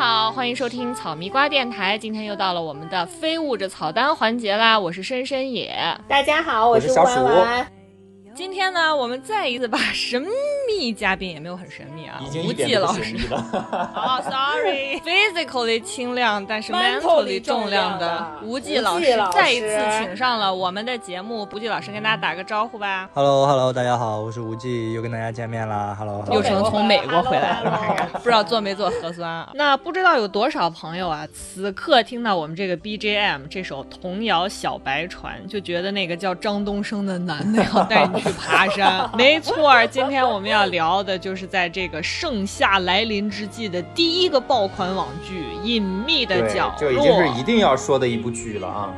家好，欢迎收听草迷瓜电台。今天又到了我们的非物质草单环节啦，我是深深野。大家好，我是小弯弯。今天呢，我们再一次把 神秘嘉宾也没有很神秘啊，无忌老师。哦，Sorry，Physically 轻量但是 Mentally 重量的无忌老师再一次请上了我们的节目。无忌老师跟大家打个招呼吧。Hello，Hello，大家好，我是无忌，又跟大家见面啦。Hello，又成从美国回来了，不知道做没做核酸啊？那不知道有多少朋友啊，此刻听到我们这个 BGM 这首童谣《小白船》，就觉得那个叫张东升的男的要带你。去爬山，没错。今天我们要聊的就是在这个盛夏来临之际的第一个爆款网剧《隐秘的角落》，这已经是一定要说的一部剧了啊。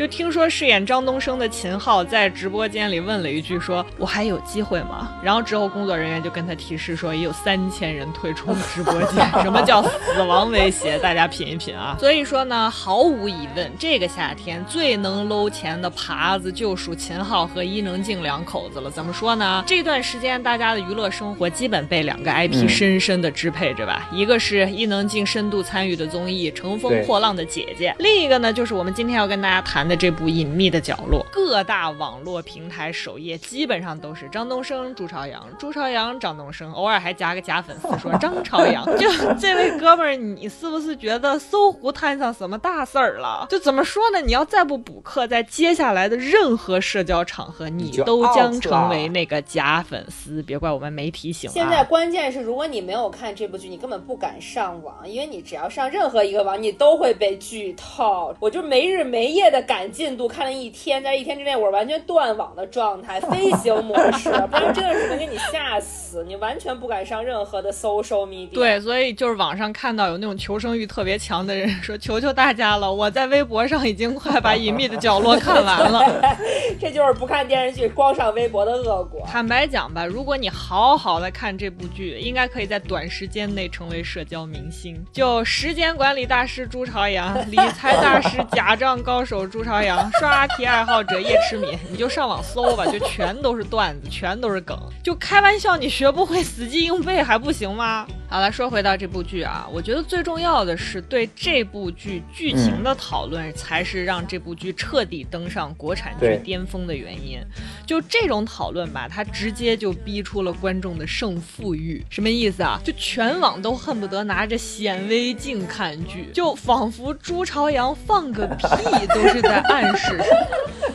就听说饰演张东升的秦昊在直播间里问了一句：“说我还有机会吗？”然后之后工作人员就跟他提示说：“也有三千人退出直播间。” 什么叫死亡威胁？大家品一品啊！所以说呢，毫无疑问，这个夏天最能搂钱的耙子就属秦昊和伊能静两口子了。怎么说呢？这段时间大家的娱乐生活基本被两个 IP 深深的支配着吧。一个是伊能静深度参与的综艺《乘风破浪的姐姐》，另一个呢就是我们今天要跟大家谈。的这部隐秘的角落，各大网络平台首页基本上都是张东升、朱朝阳、朱朝阳、张东升，偶尔还加个假粉丝说张朝阳。就这位哥们儿，你是不是觉得搜狐摊上什么大事儿了？就怎么说呢？你要再不补课，在接下来的任何社交场合，你都将成为那个假粉丝。别怪我们没提醒。现在关键是，如果你没有看这部剧，你根本不敢上网，因为你只要上任何一个网，你都会被剧透。我就没日没夜的赶。赶进度看了一天，在一天之内我是完全断网的状态，飞行模 式，不然真的是能给你吓死，你完全不敢上任何的 social media。对，所以就是网上看到有那种求生欲特别强的人说：“求求大家了，我在微博上已经快把《隐秘的角落》看完了。”这就是不看电视剧光上微博的恶果。坦白讲吧，如果你好好的看这部剧，应该可以在短时间内成为社交明星。就时间管理大师朱朝阳，理财大师 假账高手朱朝。朝 阳刷题爱好者叶痴敏，你就上网搜吧，就全都是段子，全都是梗，就开玩笑，你学不会死记硬背还不行吗？好了，说回到这部剧啊，我觉得最重要的是对这部剧剧情的讨论，才是让这部剧彻底登上国产剧巅峰的原因。就这种讨论吧，它直接就逼出了观众的胜负欲。什么意思啊？就全网都恨不得拿着显微镜看剧，就仿佛朱朝阳放个屁都是在暗示什么。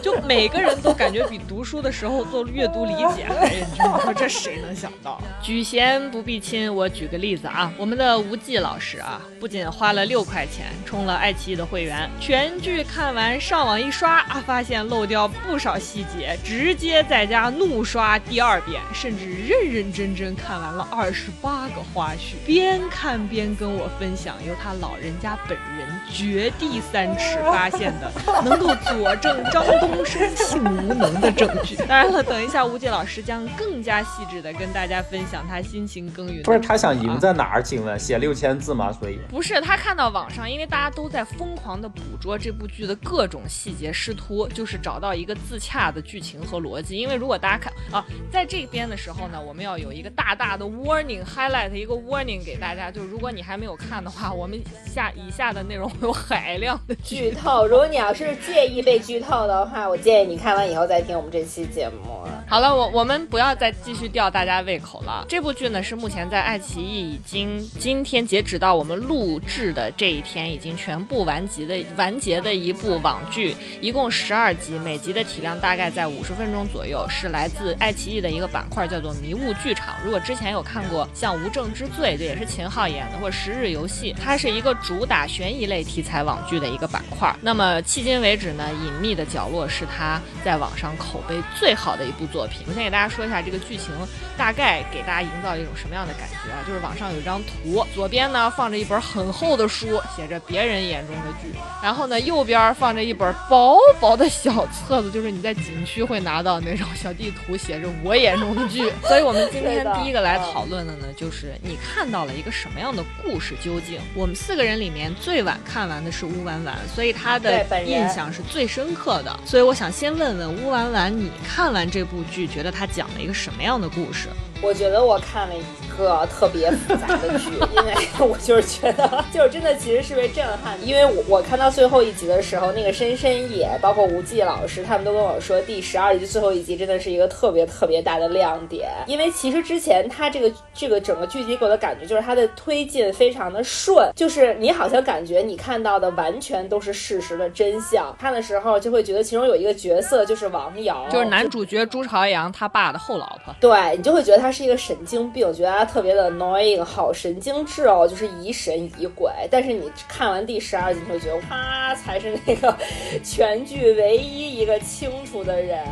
就每个人都感觉比读书的时候做阅读理解还认真。你说这谁能想到？举贤不避亲，我举个例。例子啊，我们的吴忌老师啊，不仅花了六块钱充了爱奇艺的会员，全剧看完，上网一刷啊，发现漏掉不少细节，直接在家怒刷第二遍，甚至认认真真看完了二十八个花絮，边看边跟我分享由他老人家本人掘地三尺发现的能够佐证张东升性无能的证据。当然了，等一下吴忌老师将更加细致的跟大家分享他辛勤耕耘。不是他想赢。在哪儿？请问写六千字吗？所以不是他看到网上，因为大家都在疯狂的捕捉这部剧的各种细节，试图就是找到一个自洽的剧情和逻辑。因为如果大家看啊，在这边的时候呢，我们要有一个大大的 warning highlight 一个 warning 给大家，就是如果你还没有看的话，我们下以下的内容会有海量的剧透。如果你要是介意被剧透的话，我建议你看完以后再听我们这期节目。好了，我我们不要再继续吊大家胃口了。这部剧呢是目前在爱奇艺。已经今天截止到我们录制的这一天，已经全部完结的完结的一部网剧，一共十二集，每集的体量大概在五十分钟左右，是来自爱奇艺的一个板块，叫做迷雾剧场。如果之前有看过像《无证之罪》，这也是秦昊演的，或者《十日游戏》，它是一个主打悬疑类题材网剧的一个板块。那么迄今为止呢，《隐秘的角落》是他在网上口碑最好的一部作品。我先给大家说一下这个剧情，大概给大家营造一种什么样的感觉啊？就是网。上有一张图，左边呢放着一本很厚的书，写着别人眼中的剧，然后呢右边放着一本薄薄的小册子，就是你在景区会拿到那种小地图，写着我眼中的剧。所以我们今天第一个来讨论的呢，就是你看到了一个什么样的故事？究竟我们四个人里面最晚看完的是乌丸丸，所以他的印象是最深刻的。所以我想先问问乌丸丸，你看完这部剧，觉得它讲了一个什么样的故事？我觉得我看了一个特别复杂的剧，因为我就是觉得，就是真的其实是被震撼。因为我我看到最后一集的时候，那个深深也，包括吴季老师，他们都跟我说，第十二集最后一集真的是一个特别特别大的亮点。因为其实之前他这个这个整个剧集给我的感觉就是他的推进非常的顺，就是你好像感觉你看到的完全都是事实的真相。看的时候就会觉得其中有一个角色就是王瑶，就是男主角朱朝阳他爸的后老婆。对你就会觉得他是一个神经病，觉得他特别的 annoying，好神经质哦，就是疑神疑鬼。但是你看完第十二集，你会觉得他才是那个全剧唯一一个清楚的人。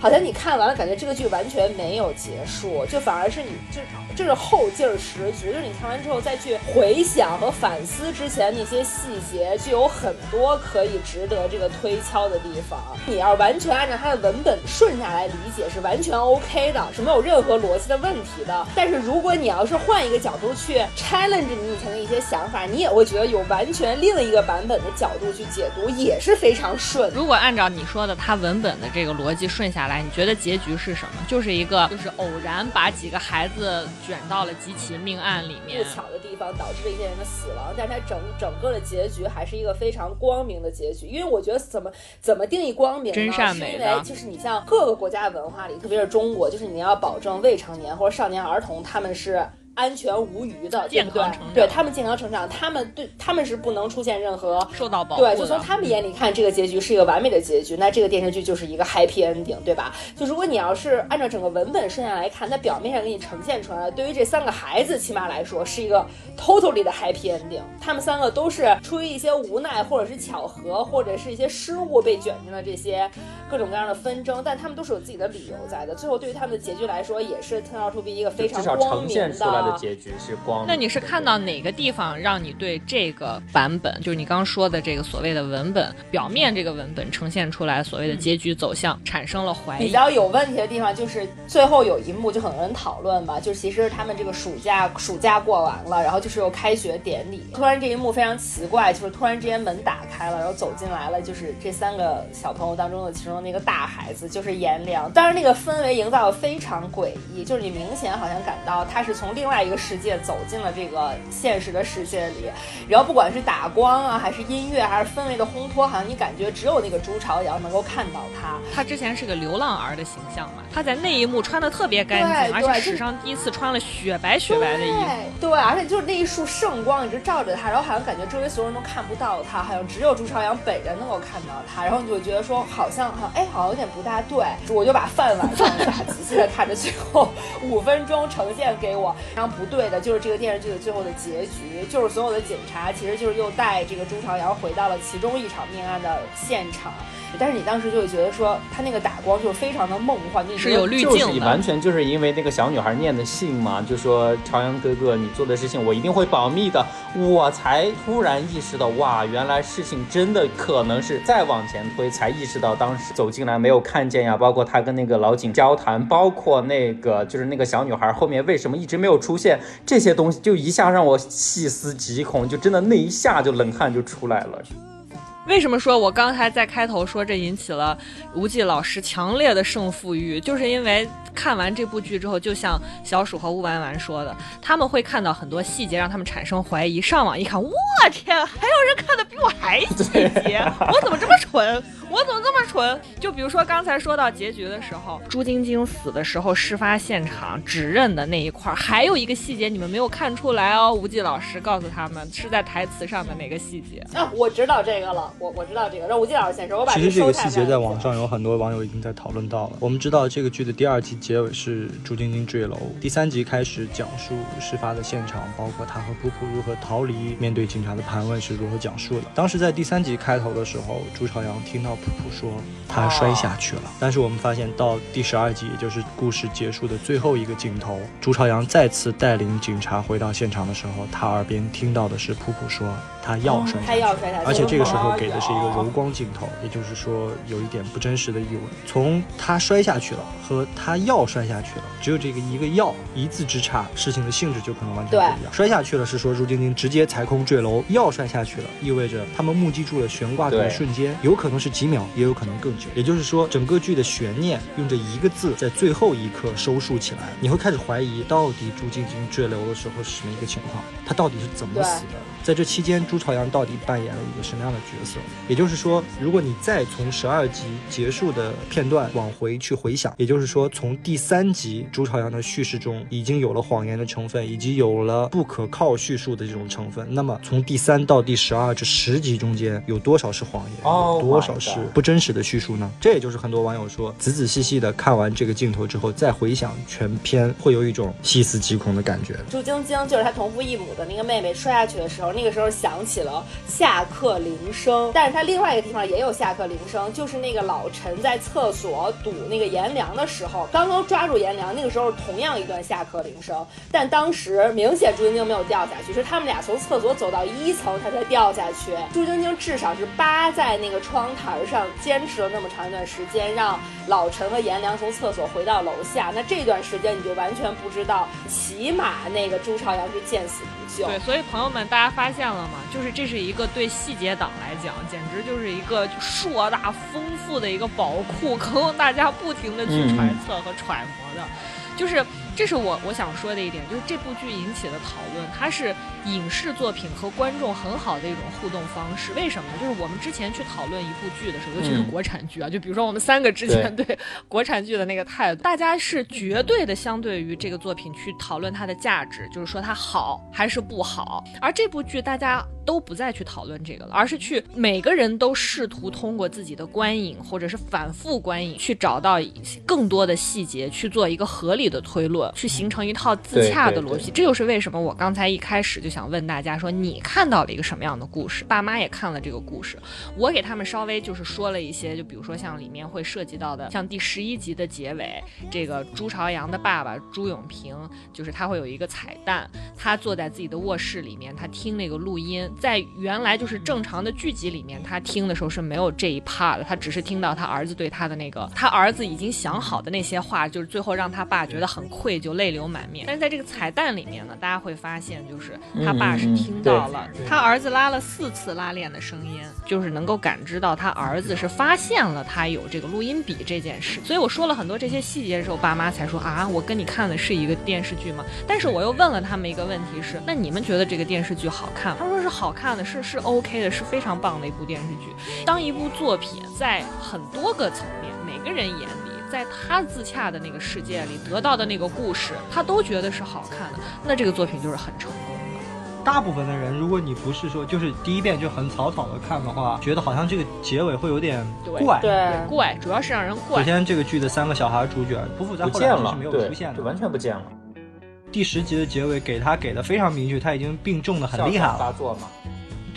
好像你看完了，感觉这个剧完全没有结束，就反而是你就就是后劲儿十足。就是你看完之后再去回想和反思之前那些细节，就有很多可以值得这个推敲的地方。你要完全按照它的文本顺下来理解，是完全 OK 的，是没有任何逻辑的问题的。但是如果你要是换一个角度去 challenge 你以前的一些想法，你也会觉得有完全另一个版本的角度去解读也是非常顺。如果按照你说的，它文本的这个逻辑顺下来，你觉得结局是什么？就是一个就是偶然把几个孩子卷到了几起命案里面，不巧的地方导致了一些人的死亡，但是它整整个的结局还是一个非常光明的结局。因为我觉得怎么怎么定义光明呢？真善美是因为就是你像各个国家的文化里，特别是中国，就是你要保证未成年或者少年儿童他们是。安全无虞的，健康成长，对他们健康成长，他们对他们是不能出现任何受到保护。对，就从他们眼里看，这个结局是一个完美的结局，那这个电视剧就是一个 happy ending，对吧？就如果你要是按照整个文本顺下来看，它表面上给你呈现出来，对于这三个孩子起码来说是一个 totally 的 happy ending。他们三个都是出于一些无奈，或者是巧合，或者是一些失误被卷进了这些各种各样的纷争，但他们都是有自己的理由在的。最后对于他们的结局来说，也是 turn out to be 一个非常光明的。结局是光。那你是看到哪个地方让你对这个版本，就是你刚刚说的这个所谓的文本表面这个文本呈现出来所谓的结局走向产生了怀疑？比较有问题的地方就是最后有一幕就很多人讨论嘛，就其实他们这个暑假暑假过完了，然后就是有开学典礼，突然这一幕非常奇怪，就是突然之间门打开了，然后走进来了，就是这三个小朋友当中的其中的那个大孩子，就是颜良。当然那个氛围营造的非常诡异，就是你明显好像感到他是从另外。一个世界走进了这个现实的世界里，然后不管是打光啊，还是音乐，还是氛围的烘托，好像你感觉只有那个朱朝阳能够看到他。他之前是个流浪儿的形象嘛，他在那一幕穿的特别干净，而且史上第一次穿了雪白雪白的衣服。对，而且就是那一束圣光一直照着他，然后好像感觉周围所有人都看不到他，好像只有朱朝阳本人能够看到他，然后你就觉得说好像好像哎，好像有点不大对，我就把饭碗放下，仔细的看着最后五分钟呈现给我，然后。不对的，就是这个电视剧的最后的结局，就是所有的警察其实就是又带这个朱朝阳回到了其中一场命案的现场。但是你当时就会觉得说，他那个打光就是非常的梦幻，是有滤镜的。就是完全就是因为那个小女孩念的信嘛，就说朝阳哥哥，你做的事情我一定会保密的。我才突然意识到，哇，原来事情真的可能是再往前推才意识到，当时走进来没有看见呀，包括他跟那个老警交谈，包括那个就是那个小女孩后面为什么一直没有出现，这些东西就一下让我细思极恐，就真的那一下就冷汗就出来了。为什么说我刚才在开头说这引起了吴忌老师强烈的胜负欲？就是因为看完这部剧之后，就像小鼠和乌丸丸说的，他们会看到很多细节，让他们产生怀疑。上网一看，我天，还有人看的比我还细节，我怎么这么蠢？我怎么这么蠢？就比如说刚才说到结局的时候，朱晶晶死的时候，事发现场指认的那一块，还有一个细节你们没有看出来哦。吴忌老师告诉他们是在台词上的哪个细节啊？我知道这个了，我我知道这个，让吴忌老师先说。我把其实这个细节在网上有很多网友已经在讨论到了。我们知道这个剧的第二集结尾是朱晶晶坠楼，第三集开始讲述事发的现场，包括她和普普如何逃离，面对警察的盘问是如何讲述的。当时在第三集开头的时候，朱朝阳听到。普普说他摔下去了，但是我们发现到第十二集，也就是故事结束的最后一个镜头，朱朝阳再次带领警察回到现场的时候，他耳边听到的是普普说。他要摔下去，而且这个时候给的是一个柔光镜头，也就是说有一点不真实的意味。从他摔下去了和他要摔下去了，只有这个一个要一字之差，事情的性质就可能完全不一样。摔下去了是说朱晶晶直接踩空坠楼，要摔下去了意味着他们目击住了悬挂的瞬间，有可能是几秒，也有可能更久。也就是说，整个剧的悬念用这一个字在最后一刻收束起来，你会开始怀疑到底朱晶晶坠楼的时候是什么一个情况，她到底是怎么死的？在这期间，朱朝阳到底扮演了一个什么样的角色？也就是说，如果你再从十二集结束的片段往回去回想，也就是说，从第三集朱朝阳的叙事中已经有了谎言的成分，以及有了不可靠叙述的这种成分。那么，从第三到第十二这十集中间，有多少是谎言？有多少是不真实的叙述呢？这也就是很多网友说，仔仔细细的看完这个镜头之后，再回想全片，会有一种细思极恐的感觉。朱晶晶就是他同父异母的那个妹妹摔下去的时候，那个时候响起了下课铃声，但是他另外一个地方也有下课铃声，就是那个老陈在厕所堵那个颜良的时候，刚刚抓住颜良，那个时候同样一段下课铃声，但当时明显朱晶晶没有掉下去，是他们俩从厕所走到一层，他才掉下去。朱晶晶至少是扒在那个窗台上，坚持了那么长一段时间，让老陈和颜良从厕所回到楼下。那这段时间你就完全不知道，起码那个朱朝阳是见死不救。对，所以朋友们，大家发现了吗？就是这是一个对细节党来讲，简直就是一个硕大丰富的一个宝库，可供大家不停的去揣测和揣摩的。就是，这是我我想说的一点，就是这部剧引起的讨论，它是影视作品和观众很好的一种互动方式。为什么呢？就是我们之前去讨论一部剧的时候，尤其是嗯国产剧啊，就比如说我们三个之前对 国产剧的那个态度，大家是绝对的相对于这个作品去讨论它的价值，就是说它好还是不好。而这部剧大家都不再去讨论这个了，而是去每个人都试图通过自己的观影或者是反复观影，去找到更多的细节，去做一个合理的推论，去形成一套自洽的逻辑。这就是为什么我刚才一开始就想问大家说，你看到了一个什么样的故事？爸妈也看了这个故事，我给他们稍微就是说了一些，就比如说像里面会涉及到的，像第十一集的结尾，这个朱朝阳的爸爸朱永平，就是他会有一个彩蛋，他坐在自己的卧室里面，他听那个录音，在原来就是正常的剧集里面，他听的时候是没有这一 part 的，他只是听到他儿子对他的那个，他儿子已经想好的那些话，就是最后让他爸觉得很愧疚，泪流满面。但是在这个彩蛋里面呢，大家会发现，就是他爸是听到了他儿子拉了四次拉链的声音，就是能够感知到他儿子是发现了他有这个录音笔这件事。所以我说了很多这些细节的时候，爸妈才说啊，我跟你看的是一个电视剧吗？但是我又问了他们一个问题是，那你们觉得这个电视剧好看吗？他们说是好看的，是是 OK 的，是非常棒的一部电视剧。当一部作品在很多个层面，每个人眼里。在他自洽的那个世界里得到的那个故事，他都觉得是好看的，那这个作品就是很成功的。大部分的人，如果你不是说就是第一遍就很草草的看的话，觉得好像这个结尾会有点对怪。对怪，主要是让人怪首。先，这个剧的三个小孩主角不复杂后来就是没，有出现，的。就完全不见了，第十集的结尾给他给的非常明确，他已经病重的很厉害了发了。作嘛，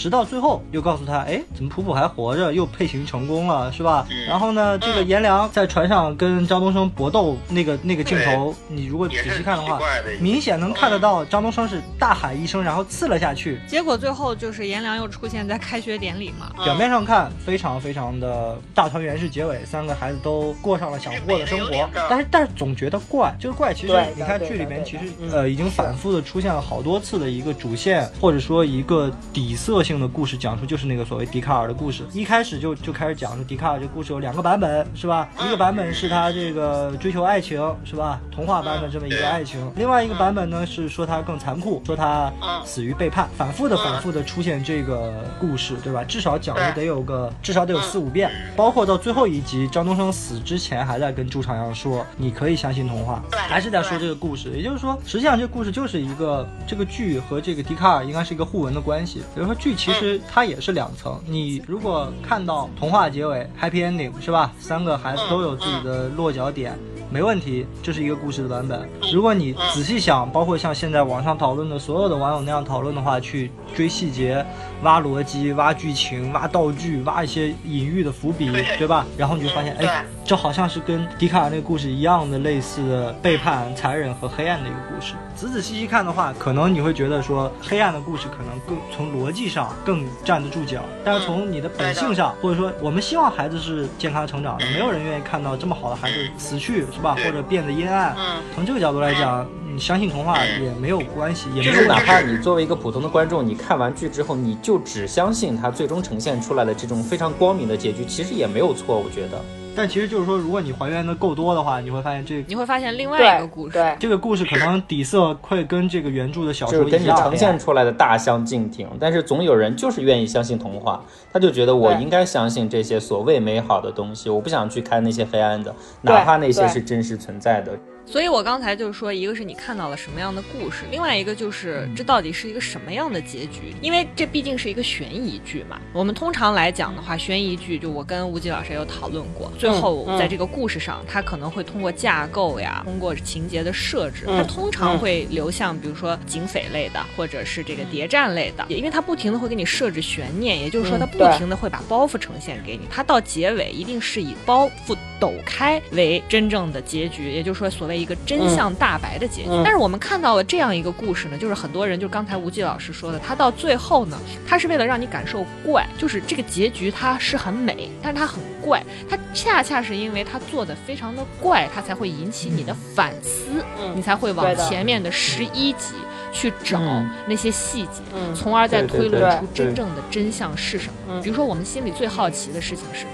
直到最后又告诉他，哎，怎么普普还活着，又配型成功了，是吧？然后呢，这个颜良在船上跟张东升搏斗那个那个镜头，你如果仔细看的话的，明显能看得到张东升是大喊一声，然后刺了下去。结果最后就是颜良又出现在开学典礼嘛，表面上看非常非常的大团圆式结尾，三个孩子都过上了想过的生活，但是但是总觉得怪，就是怪其实你看剧里面其实呃已经反复的出现了好多次的一个主线或者说一个底色性的故事讲述，就是那个所谓笛卡尔的故事，一开始就就开始讲述笛卡尔这故事有两个版本是吧？一个版本是他这个追求爱情是吧？童话般的这么一个爱情，另外一个版本呢是说他更残酷，说他死于背叛，反复的反复的出现这个故事对吧？至少讲了得有个至少得有四五遍，包括到最后一集张东升死之前还在跟朱朝阳说你可以相信童话，还是在说这个故事，也就是说实际上这个故事就是一个这个剧和这个笛卡尔应该是一个互文的关系，比如说剧其实它也是两层，你如果看到童话结尾 happy ending 是吧？三个孩子都有自己的落脚点。没问题，这是一个故事的版本。如果你仔细想，包括像现在网上讨论的所有的网友那样讨论的话，去追细节、挖逻辑、挖剧情、挖道具、挖一些隐喻的伏笔，对吧？然后你就发现，哎，这好像是跟笛卡尔那个故事一样的类似的背叛、残忍和黑暗的一个故事。仔仔细细看的话，可能你会觉得说，黑暗的故事可能更从逻辑上更站得住脚，但是从你的本性上，或者说我们希望孩子是健康成长的，没有人愿意看到这么好的孩子死去，是是吧？或者变得阴暗。嗯，从这个角度来讲，你相信童话也没有关系，也没就是哪有问题怕你作为一个普通的观众，你看完剧之后，你就只相信它最终呈现出来的这种非常光明的结局，其实也没有错，我觉得。但其实就是说，如果你还原的够多的话，你会发现这你会发现另外一个故事。对，这个故事可能底色会跟这个原著的小就是跟你说一样。呈现出来的大相径庭，但是总有人就是愿意相信童话，他就觉得我应该相信这些所谓美好的东西，我不想去看那些黑暗的，哪怕那些是真实存在的。所以我刚才就是说，一个是你看到了什么样的故事，另外一个就是这到底是一个什么样的结局？因为这毕竟是一个悬疑剧嘛。我们通常来讲的话，悬疑剧就我跟吴极老师也有讨论过，最后嗯在这个故事上，它可能会通过架构呀，通过情节的设置，嗯它通常会流向比如说警匪类的，或者是这个谍战类的，也因为它不停的会给你设置悬念，也就是说它不停的会把包袱呈现给你，它到结尾一定是以包袱抖开为真正的结局，也就是说所谓一个真相大白的结局。嗯但是我们看到了这样一个故事呢，就是很多人就是刚才吴季老师说的，他到最后呢，他是为了让你感受怪，就是这个结局它是很美，但是它很怪，它恰恰是因为它做的非常的怪，它才会引起你的反思，嗯你才会往前面的十一集去找嗯那些细节。嗯，从而再推论出真正的真相是什么。嗯比如说，我们心里最好奇的事情是，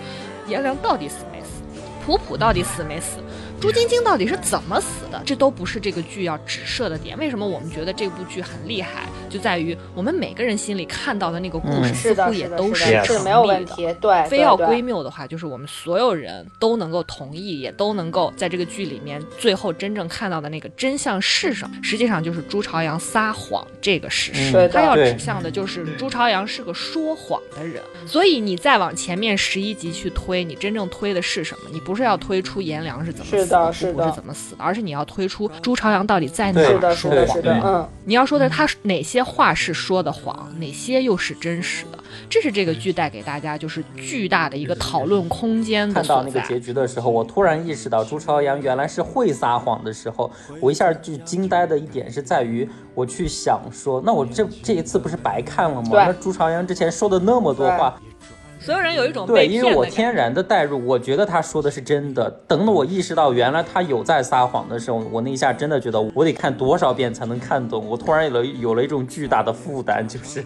颜良到底死没死？普普到底死没死？朱晶晶到底是怎么死的？这都不是这个剧要指涉的点。为什么我们觉得这部剧很厉害？就在于我们每个人心里看到的那个故事，嗯似乎也是的，都是的，成是没有立的。问题，对，非要归谬的话，就是我们所有人都能够同意，也都能够在这个剧里面最后真正看到的那个真相是什么，实际上就是朱朝阳撒谎这个事实。嗯他要指向的就是朱朝阳是个说谎的人，所以你再往前面十一集去推，你真正推的是什么？你不是要推出颜良是怎么死是的是的是怎么死的，而是你要推出朱朝阳到底在哪儿是的，是的，说谎是。的，嗯，你要说的他哪些话是说的谎，哪些又是真实的，这是这个剧带给大家就是巨大的一个讨论空间的看到。那个结局的时候，我突然意识到朱朝阳原来是会撒谎的时候，我一下就惊呆的一点是在于，我去想说，那我这这一次不是白看了吗？那朱朝阳之前说的那么多话，所有人有一种对，因为我。天然的代入，我觉得他说的是真的。等到我意识到原来他有在撒谎的时候，我那一下真的觉得我得看多少遍才能看懂。我突然有了有了一种巨大的负担，就是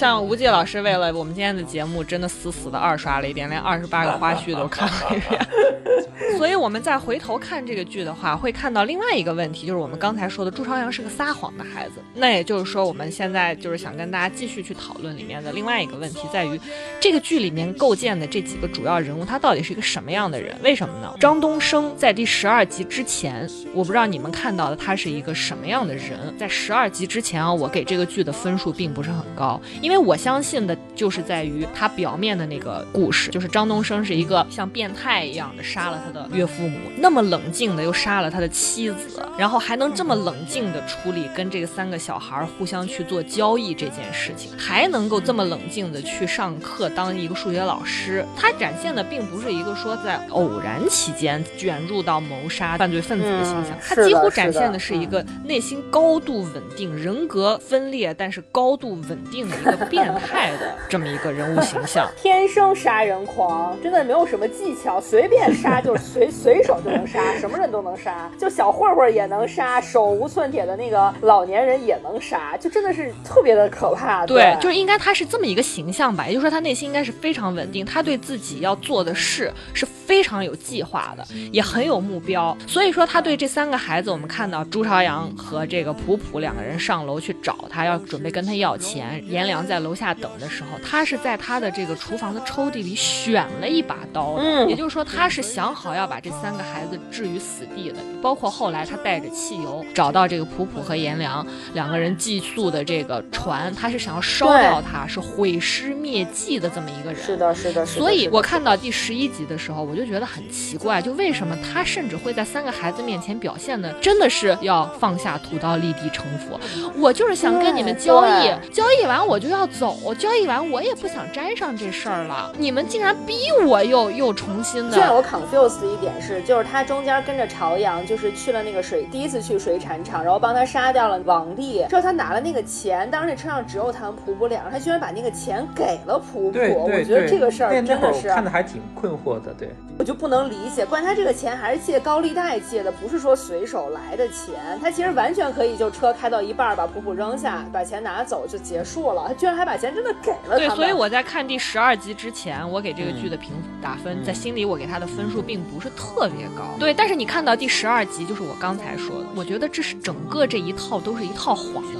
像吴界老师为了我们今天的节目，真的死死的二刷了一遍，连二十八个花絮都看了一遍。所以，我们再回头看这个剧的话，会看到另外一个问题，就是我们刚才说的朱朝阳是个撒谎的孩子。那也就是说，我们现在就是想跟大家继续去讨论里面的另外一个问题，在于这个剧里面构建的这几个主要人物，他到底是一个什么样的人？为什么呢？张东升在第十二集之前，我不知道你们看到的他是一个什么样的人。在十二集之前啊，我给这个剧的分数并不是很高，因我相信的就是在于他表面的那个故事，就是张东升是一个像变态一样的杀了他的岳父母，那么冷静的又杀了他的妻子，然后还能这么冷静的处理跟这个三个小孩互相去做交易这件事情，还能够这么冷静的去上课当一个数学老师，他展现的并不是一个说在偶然期间卷入到谋杀犯罪分子的形象，嗯他几乎展现的是一个内心高度稳定、人格分裂但是高度稳定的一个 变态的这么一个人物形象。天生杀人狂，真的没有什么技巧，随便杀就是随 随手就能杀，什么人都能杀，就小混混也能杀，手无寸铁的那个老年人也能杀，就真的是特别的可怕。对，就是应该他是这么一个形象吧，也就是说他内心应该是非常稳定，他对自己要做的事是非常有计划的，也很有目标。所以说他对这三个孩子，我们看到朱朝阳和这个普普两个人上楼去找他，要准备跟他要钱。颜良在楼下等的时候，他是在他的这个厨房的抽屉里选了一把刀的，嗯也就是说他是想好要把这三个孩子置于死地的。包括后来他带着汽油找到这个普普和颜良两个人寄宿的这个船，他是想要烧掉他，是毁尸灭迹的这么一个人。是的，是的，是的。所以我看到第十一集的时候，我就觉得很奇怪，就为什么他甚至会在三个孩子面前表现的真的是要放下屠刀立地成佛。我就是想跟你们交易，交易完我就要走，交易完我也不想沾上这事儿了。你们竟然逼我又又重新的。最让我 confused 的一点是，就是他中间跟着朝阳，就是去了那个水，第一次去水产厂，然后帮他杀掉了王丽，之后他拿了那个钱，当时那车上只有他们普普两人，他居然把那个钱给了普普，我觉得这个事儿真的是。看的还挺困惑的，对。我就不能理解，关键他这个钱还是借高利贷借的，不是说随手来的钱。他其实完全可以就车开到一半，把普普扔下，把钱拿走就结束了。他居然还把钱真的给了他对，所以我在看第十二集之前，我给这个剧的评打分，在心里我给他的分数并不是特别高。对，但是你看到第十二集，就是我刚才说的，我觉得这是整个这一套都是一套谎言。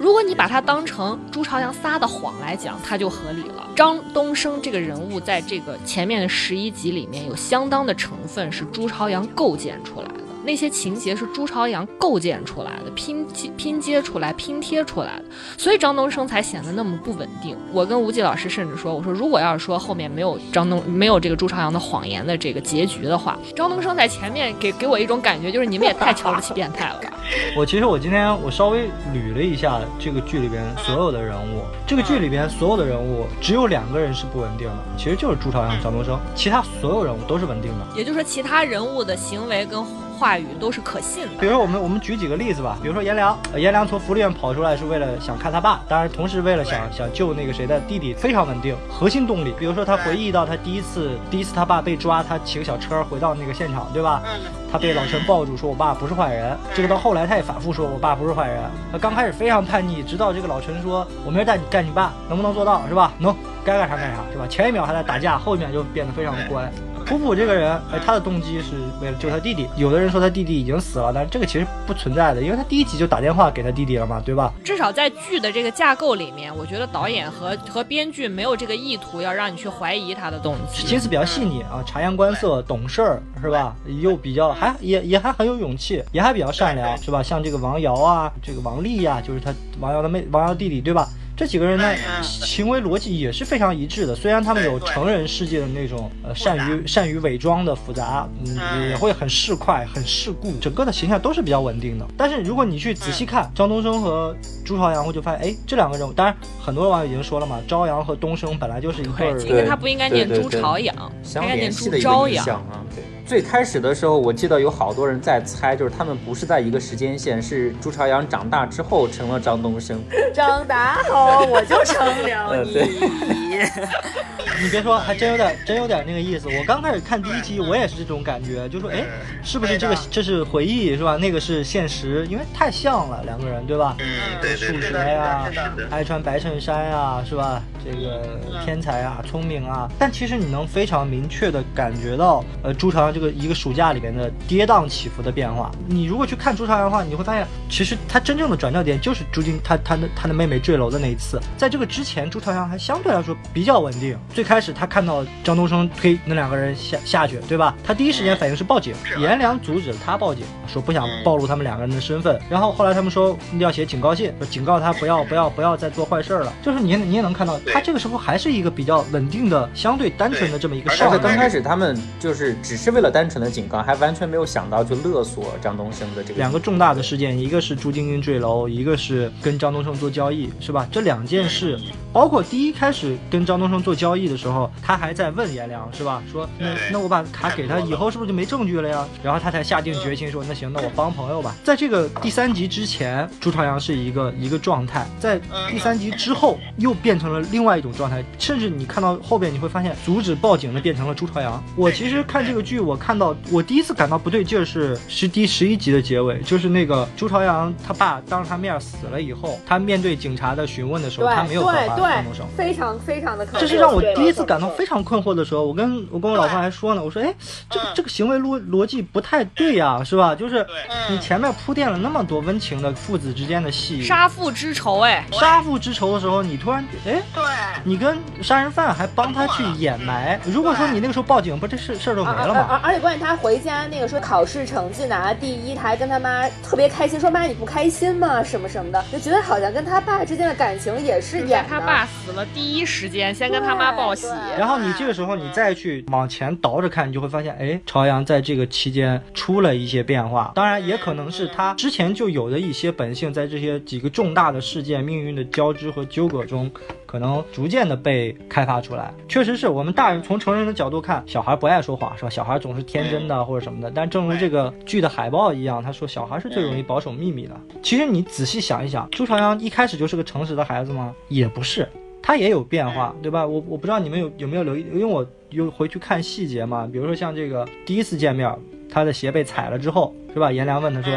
如果你把它当成朱朝阳撒的谎来讲，它就合理了。张东升这个人物在这个前面的十一集里面有相当的成分是朱朝阳构建出来的。那些情节是朱朝阳构建出来的，拼接拼接出来、拼贴出来的，所以张东升才显得那么不稳定。我跟吴季老师甚至说，我说如果要是说后面没有张东没有这个朱朝阳的谎言的这个结局的话，张东升在前面给给我一种感觉，就是你们也太瞧不起变态了吧。我其实我今天我稍微捋了一下这个剧里边所有的人物，这个剧里边所有的人物只有两个人是不稳定的，其实就是朱朝阳、张东升，其他所有人物都是稳定的。也就是说，其他人物的行为跟话语都是可信的。比如说我们我们举几个例子吧，比如说颜良，呃颜良从福利院跑出来是为了想看他爸，当然同时为了想想救那个谁的弟弟，非常稳定，核心动力。比如说他回忆到他第一次第一次他爸被抓，他骑个小车回到那个现场，对吧？他被老陈抱住说：“我爸不是坏人。”这个到后来他也反复说：“我爸不是坏人。”他刚开始非常叛逆，直到这个老陈说：“我明儿带你干你爸，能不能做到？是吧？能，该干啥干啥，是吧？”前一秒还在打架，后一秒就变得非常乖。普普这个人，哎，他的动机是为了救他弟弟。有的人说他弟弟已经死了，但是这个其实不存在的，因为他第一集就打电话给他弟弟了嘛，对吧？至少在剧的这个架构里面，我觉得导演和和编剧没有这个意图要让你去怀疑他的动机。心思比较细腻啊，察言观色，懂事儿是吧？又比较还也也还很有勇气，也还比较善良是吧？像这个王瑶啊，这个王丽呀、就是他王瑶的妹，王瑶弟弟对吧？这几个人呢，行为逻辑也是非常一致的。虽然他们有成人世界的那种呃善于善于伪装的复杂，嗯，也会很市侩、很世故，整个的形象都是比较稳定的。但是如果你去仔细看张东升和朱朝阳，我就发现，哎，这两个人物，当然很多网友已经说了嘛，朝阳和东升本来就是一对儿对，因为他不应该念朱朝阳，相应该念朱朝阳。啊。对，最开始的时候，我记得有好多人在猜，就是他们不是在一个时间线，是朱朝阳长大之后成了张东升。长大后我就成了呃你。你别说，还真有点，真有点那个意思。我刚开始看第一期，我也是这种感觉，就说，哎，是不是这个这是回忆是吧？那个是现实，因为太像了，两个人对吧？嗯，对对对数学呀爱穿白衬衫呀，是吧？这个天才啊，聪明啊。但其实你能非常明确的感觉到，呃，朱朝阳这个一个暑假里边的跌宕起伏的变化。你如果去看朱朝阳的话，你会发现，其实他真正的转折点就是朱军他他的他的妹妹坠楼的那一次。在这个之前，朱朝阳还相对来说比较稳定。最开始他看到张东升推那两个人下下去，对吧？他第一时间反应是报警，颜良阻止了他报警，说不想暴露他们两个人的身份。然后后来他们说要写警告信，说警告他不要不要不要再做坏事了。就是你你也能看到，他这个时候还是一个比较稳定的、相对单纯的这么一个对少年。而且刚开始他们就是只是为了单纯的警告，还完全没有想到去勒索张东升的这个两个重大的事件，一个是朱晶晶坠楼，一个是跟张东升做交易，是吧？这两件事，包括第一开始跟张东升做交易的时候，他还在问颜良，是吧？说那那我把卡给他，以后是不是就没证据了呀？然后他才下定决心说，那行，那我帮朋友吧。在这个第三集之前，朱朝阳是一个一个状态，在第三集之后又变成了另外一种状态，甚至你看到后边你会发现，阻止报警的变成了朱朝阳。我其实看这个剧，我看到我第一次感到不对劲儿是是第十一集的结尾，就是那个朱朝阳他爸当着他面死了以后，他面对警察的询问的时候，他没有告发张东对升。对，非常非常的可这是让我第一次感到非常困惑的时候，我跟我跟我老婆还说呢，我说，哎，这个这个行为逻逻辑不太对呀、是吧？就是你前面铺垫了那么多温情的父子之间的戏，杀父之仇，哎，杀父之仇的时候，你突然，哎，对，你跟杀人犯还帮他去掩埋，如果说你那个时候报警，不这事事儿就没了而而吗？而且关键他回家那个说考试成绩拿第一，他还跟他妈特别开心，说妈你不开心吗？什么什么的，就觉得好像跟他爸之间的感情也是在演的。他爸死了第一时间，先跟他妈报喜。然后你这个时候你再去往前倒着看，你就会发现，哎，朝阳在这个期间出了一些变化。当然，也可能是他之前就有的一些本性，在这些几个重大的事件、命运的交织和纠葛中，可能逐渐的被开发出来。确实是我们大人从成人的角度看，小孩不爱说谎，是吧？小孩总是天真的或者什么的。但正如这个剧的海报一样，他说小孩是最容易保守秘密的。其实你仔细想一想，朱朝阳一开始就是个诚实的孩子吗？也不是。他也有变化，对吧？我我不知道你们有有没有留意，因为我又回去看细节嘛。比如说像这个第一次见面，他的鞋被踩了之后，是吧？颜良问他说：“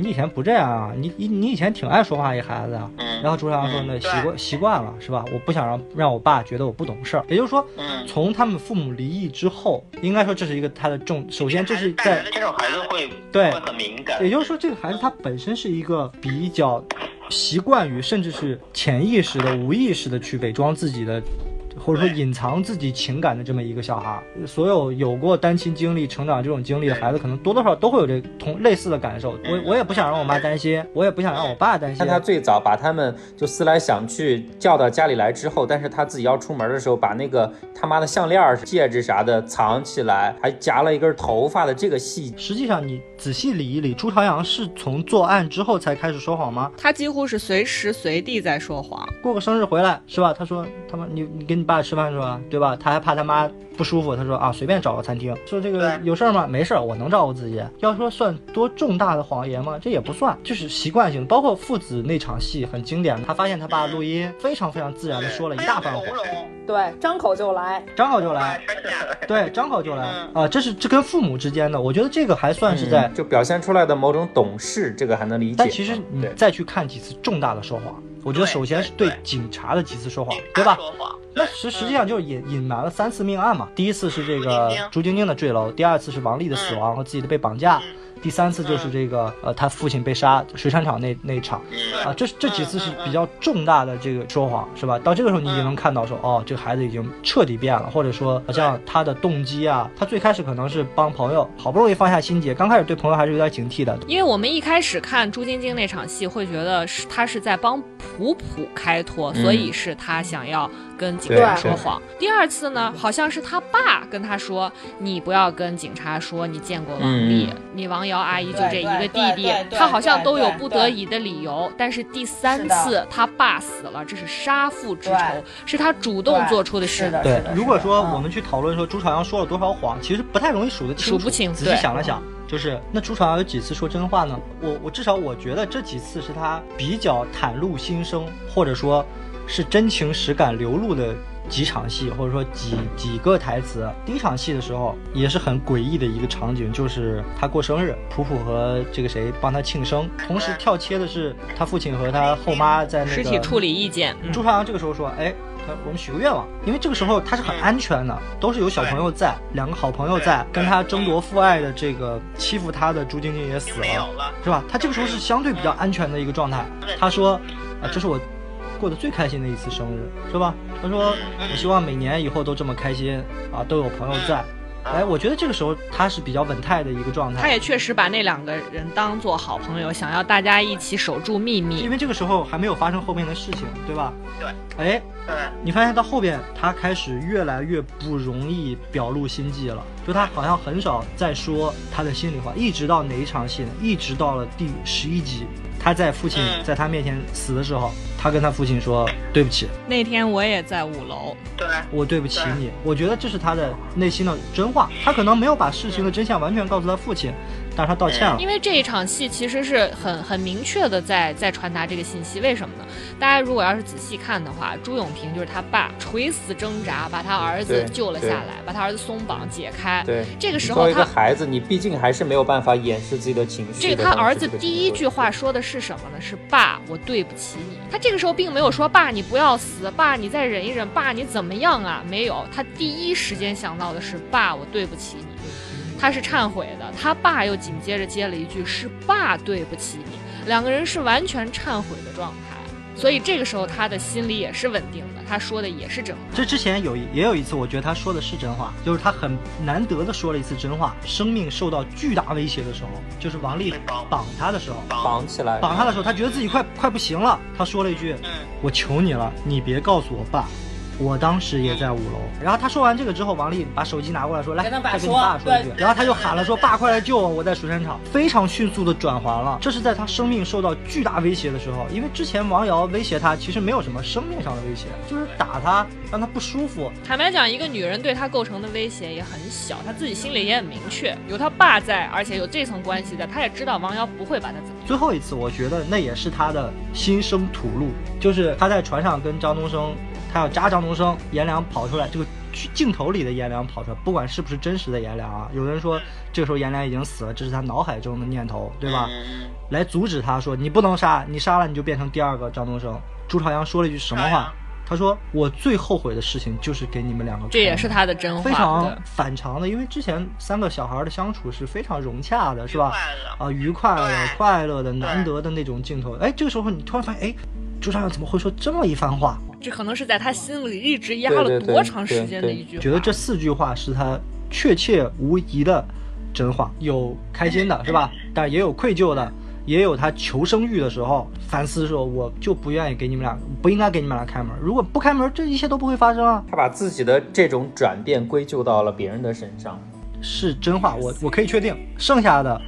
你以前不这样啊？你你你以前挺爱说话一孩子啊。”然后朱朝阳说：“那习惯习惯了，是吧？我不想让让我爸觉得我不懂事儿。”也就是说，从他们父母离异之后，应该说这是一个他的重。首先，这是在这种孩子会对会很敏感。也就是说，这个孩子他本身是一个比较习惯于，甚至是潜意识的、无意识的去伪装自己的。或者说隐藏自己情感的这么一个小孩儿，所有有过单亲经历、成长这种经历的孩子，可能多多少少都会有这同类似的感受。我我也不想让我妈担心，我也不想让我爸担心。看他最早把他们就思来想去叫到家里来之后，但是他自己要出门的时候，把那个他妈的项链、戒指啥的藏起来，还夹了一根头发的这个细。实际上你仔细理一理，朱朝阳是从作案之后才开始说谎吗？他几乎是随时随地在说谎。过个生日回来是吧？他说他妈你你跟你爸吃饭是吧？对吧？他还怕他妈不舒服，他说啊随便找个餐厅。说这个有事儿吗？没事儿，我能照顾自己。要说算多重大的谎言吗？这也不算，就是习惯性。包括父子那场戏很经典，他发现他爸录音非常非常自然的说了一大番话。对，张口就来，张口就来，对，张口就来啊！这是这跟父母之间的，我觉得这个还算是在就表现出来的某种懂事，这个还能理解。但其实你再去看几次重大的说谎。我觉得首先是对警察的几次说谎，对吧？那实实际上就是隐隐瞒了三次命案嘛。第一次是这个朱晶晶的坠楼，第二次是王丽的死亡和自己的被绑架。第三次就是这个，呃，他父亲被杀水产厂那那一场，啊，这这几次是比较重大的这个说谎，是吧？到这个时候你已经能看到说，哦，这个孩子已经彻底变了，或者说好像他的动机啊，他最开始可能是帮朋友，好不容易放下心结，刚开始对朋友还是有点警惕的。因为我们一开始看朱晶晶那场戏，会觉得是他是在帮普普开脱，所以是他想要。跟警察说谎。第二次呢，好像是他爸跟他说：“你不要跟警察说你见过王丽，你王瑶阿姨就这一个弟弟。”他好像都有不得已的理由。但是第三次他爸死了，这是杀父之仇，是他主动做出的事。对，如果说我们去讨论说朱朝阳说了多少谎，其实不太容易数得清。数不清。仔细想了想，就是那朱朝阳有几次说真话呢？我我至少我觉得这几次是他比较袒露心声，或者说。是真情实感流露的几场戏，或者说几几个台词。第一场戏的时候也是很诡异的一个场景，就是他过生日，普普和这个谁帮他庆生，同时跳切的是他父亲和他后妈在那个尸体处理意见。朱朝阳这个时候说：“哎，我们许个愿望，因为这个时候他是很安全的，都是有小朋友在，两个好朋友在跟他争夺父爱的这个欺负他的朱晶晶也死了，是吧？他这个时候是相对比较安全的一个状态。他说：啊，这是我。”过得最开心的一次生日，是吧？他说：“我希望每年以后都这么开心啊，都有朋友在。”哎，我觉得这个时候他是比较稳态的一个状态。他也确实把那两个人当做好朋友，想要大家一起守住秘密。因为这个时候还没有发生后面的事情，对吧？对。哎，你发现到后边他开始越来越不容易表露心迹了，就他好像很少再说他的心里话，一直到哪一场戏呢？一直到了第十一集。他在父亲在他面前死的时候，他跟他父亲说对不起。那天我也在五楼，对我对不起你。我觉得这是他的内心的真话。他可能没有把事情的真相完全告诉他父亲。但是他道歉了，因为这一场戏其实是很很明确的在在传达这个信息。为什么呢？大家如果要是仔细看的话，朱永平就是他爸垂死挣扎把他儿子救了下来，把他儿子松绑解开。对，这个时候他一个孩子，你毕竟还是没有办法掩饰自己的情绪。这个他儿子第一句话说的是什么呢？是爸，我对不起你。他这个时候并没有说爸你不要死，爸你再忍一忍，爸你怎么样啊？没有，他第一时间想到的是爸，我对不起你。他是忏悔的，他爸又紧接着接了一句：“是爸对不起你。”两个人是完全忏悔的状态，所以这个时候他的心里也是稳定的，他说的也是真话。这之前有也有一次，我觉得他说的是真话，就是他很难得的说了一次真话。生命受到巨大威胁的时候，就是王丽绑他的时候，绑起来，绑他的时候，他觉得自己快快不行了，他说了一句：“我求你了，你别告诉我爸。”我当时也在五楼，然后他说完这个之后，王丽把手机拿过来说：“来，再跟你爸说一句。”然后他就喊了说：“爸，快来救我！我在水产厂。”非常迅速的转环了。这是在他生命受到巨大威胁的时候，因为之前王瑶威胁他，其实没有什么生命上的威胁，就是打他，让他不舒服。坦白讲，一个女人对他构成的威胁也很小，他自己心里也很明确，有他爸在，而且有这层关系在，他也知道王瑶不会把他怎么。最后一次，我觉得那也是他的心生吐露，就是他在船上跟张东升。他要扎张东升，颜良跑出来，这个镜头里的颜良跑出来，不管是不是真实的颜良啊，有人说这个时候颜良已经死了，这是他脑海中的念头，对吧？来阻止他说你不能杀，你杀了你就变成第二个张东升。朱朝阳说了一句什么话？他说：“我最后悔的事情就是给你们两个。”这也是他的真话，非常反常的，因为之前三个小孩的相处是非常融洽的，是吧？啊，愉快的、快乐的、难得的那种镜头。哎，这个时候你突然发现，哎，朱朝阳怎么会说这么一番话？这可能是在他心里一直压了多长时间的一句。觉得这四句话是他确切无疑的真话，有开心的是吧？但也有愧疚的。也有他求生欲的时候，反思说：“我就不愿意给你们俩，不应该给你们俩开门。如果不开门，这一切都不会发生啊。”他把自己的这种转变归咎到了别人的身上，是真话，我我可以确定，剩下的。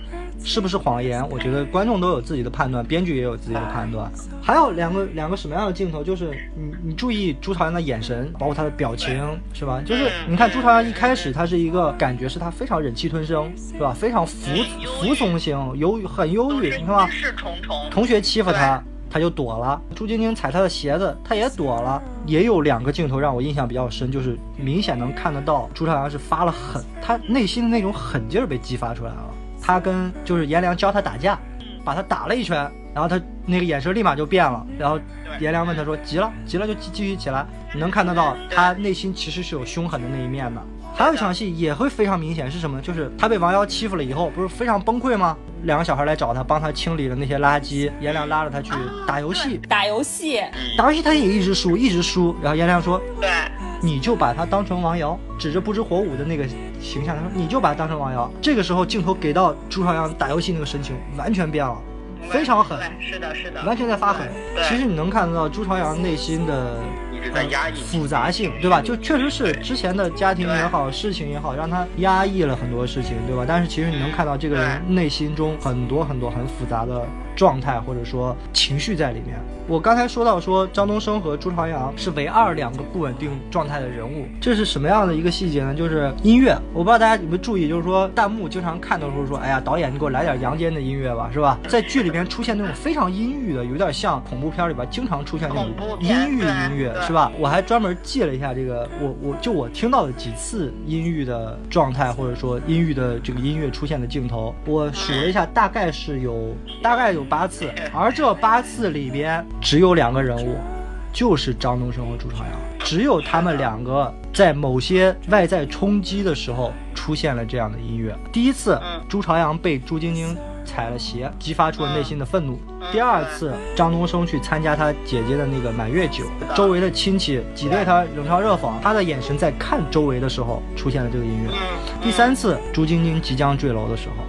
是不是谎言？我觉得观众都有自己的判断，编剧也有自己的判断。还有两个两个什么样的镜头？就是你你注意朱朝阳的眼神，包括他的表情，是吧？就是你看朱朝阳一开始他是一个感觉是他非常忍气吞声，是吧？非常服服从性，忧很忧郁，你看吧？同学欺负他，他就躲了。朱晶晶踩他的鞋子，他也躲了。也有两个镜头让我印象比较深，就是明显能看得到朱朝阳是发了狠，他内心的那种狠劲儿被激发出来了。他跟就是颜良教他打架，把他打了一拳，然后他那个眼神立马就变了。然后颜良问他说：“急了，急了就继继续起来。”你能看得到他内心其实是有凶狠的那一面的。还有一场戏也会非常明显，是什么？就是他被王瑶欺负了以后，不是非常崩溃吗？两个小孩来找他，帮他清理了那些垃圾。颜良拉着他去打游戏，打游戏，打游戏他也一直输，一直输。然后颜良说：“对。”你就把他当成王瑶，指着不知火舞的那个形象，他说你就把他当成王瑶。这个时候镜头给到朱朝阳打游戏那个神情完全变了，非常狠，是的，是的，完全在发狠。其实你能看得到朱朝阳内心的复杂性，对吧？就确实是之前的家庭也好，事情也好，让他压抑了很多事情，对吧？但是其实你能看到这个人内心中很多很多很复杂的状态或者说情绪在里面。我刚才说到说张东升和朱朝阳是唯二两个不稳定状态的人物，这是什么样的一个细节呢？就是音乐，我不知道大家有没有注意，就是说弹幕经常看到时候说，哎呀，导演你给我来点阳间的音乐吧，是吧？在剧里面出现那种非常阴郁的，有点像恐怖片里边经常出现那种阴郁音乐，是吧？我还专门记了一下这个，我我就我听到的几次阴郁的状态，或者说阴郁的这个音乐出现的镜头，我数了一下，大概是有大概有八次，而这八次里边。只有两个人物，就是张东升和朱朝阳，只有他们两个在某些外在冲击的时候出现了这样的音乐。第一次，朱朝阳被朱晶晶。踩了鞋，激发出了内心的愤怒。第二次，张东升去参加他姐姐的那个满月酒，周围的亲戚挤兑他冷嘲热讽，他的眼神在看周围的时候出现了这个音乐。第三次，朱晶晶即将坠楼的时候。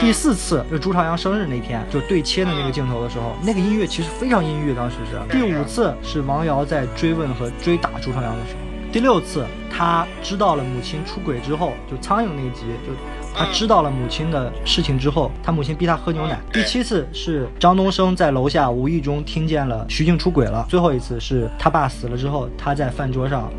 第四次，就朱朝阳生日那天，就对切的那个镜头的时候，那个音乐其实非常阴郁。当时是第五次，是王瑶在追问和追打朱朝阳的时候。第六次，他知道了母亲出轨之后，就苍蝇那集就。他知道了母亲的事情之后，他母亲逼他喝牛奶。第七次是张东升在楼下无意中听见了徐静出轨了。最后一次是他爸死了之后，他在饭桌上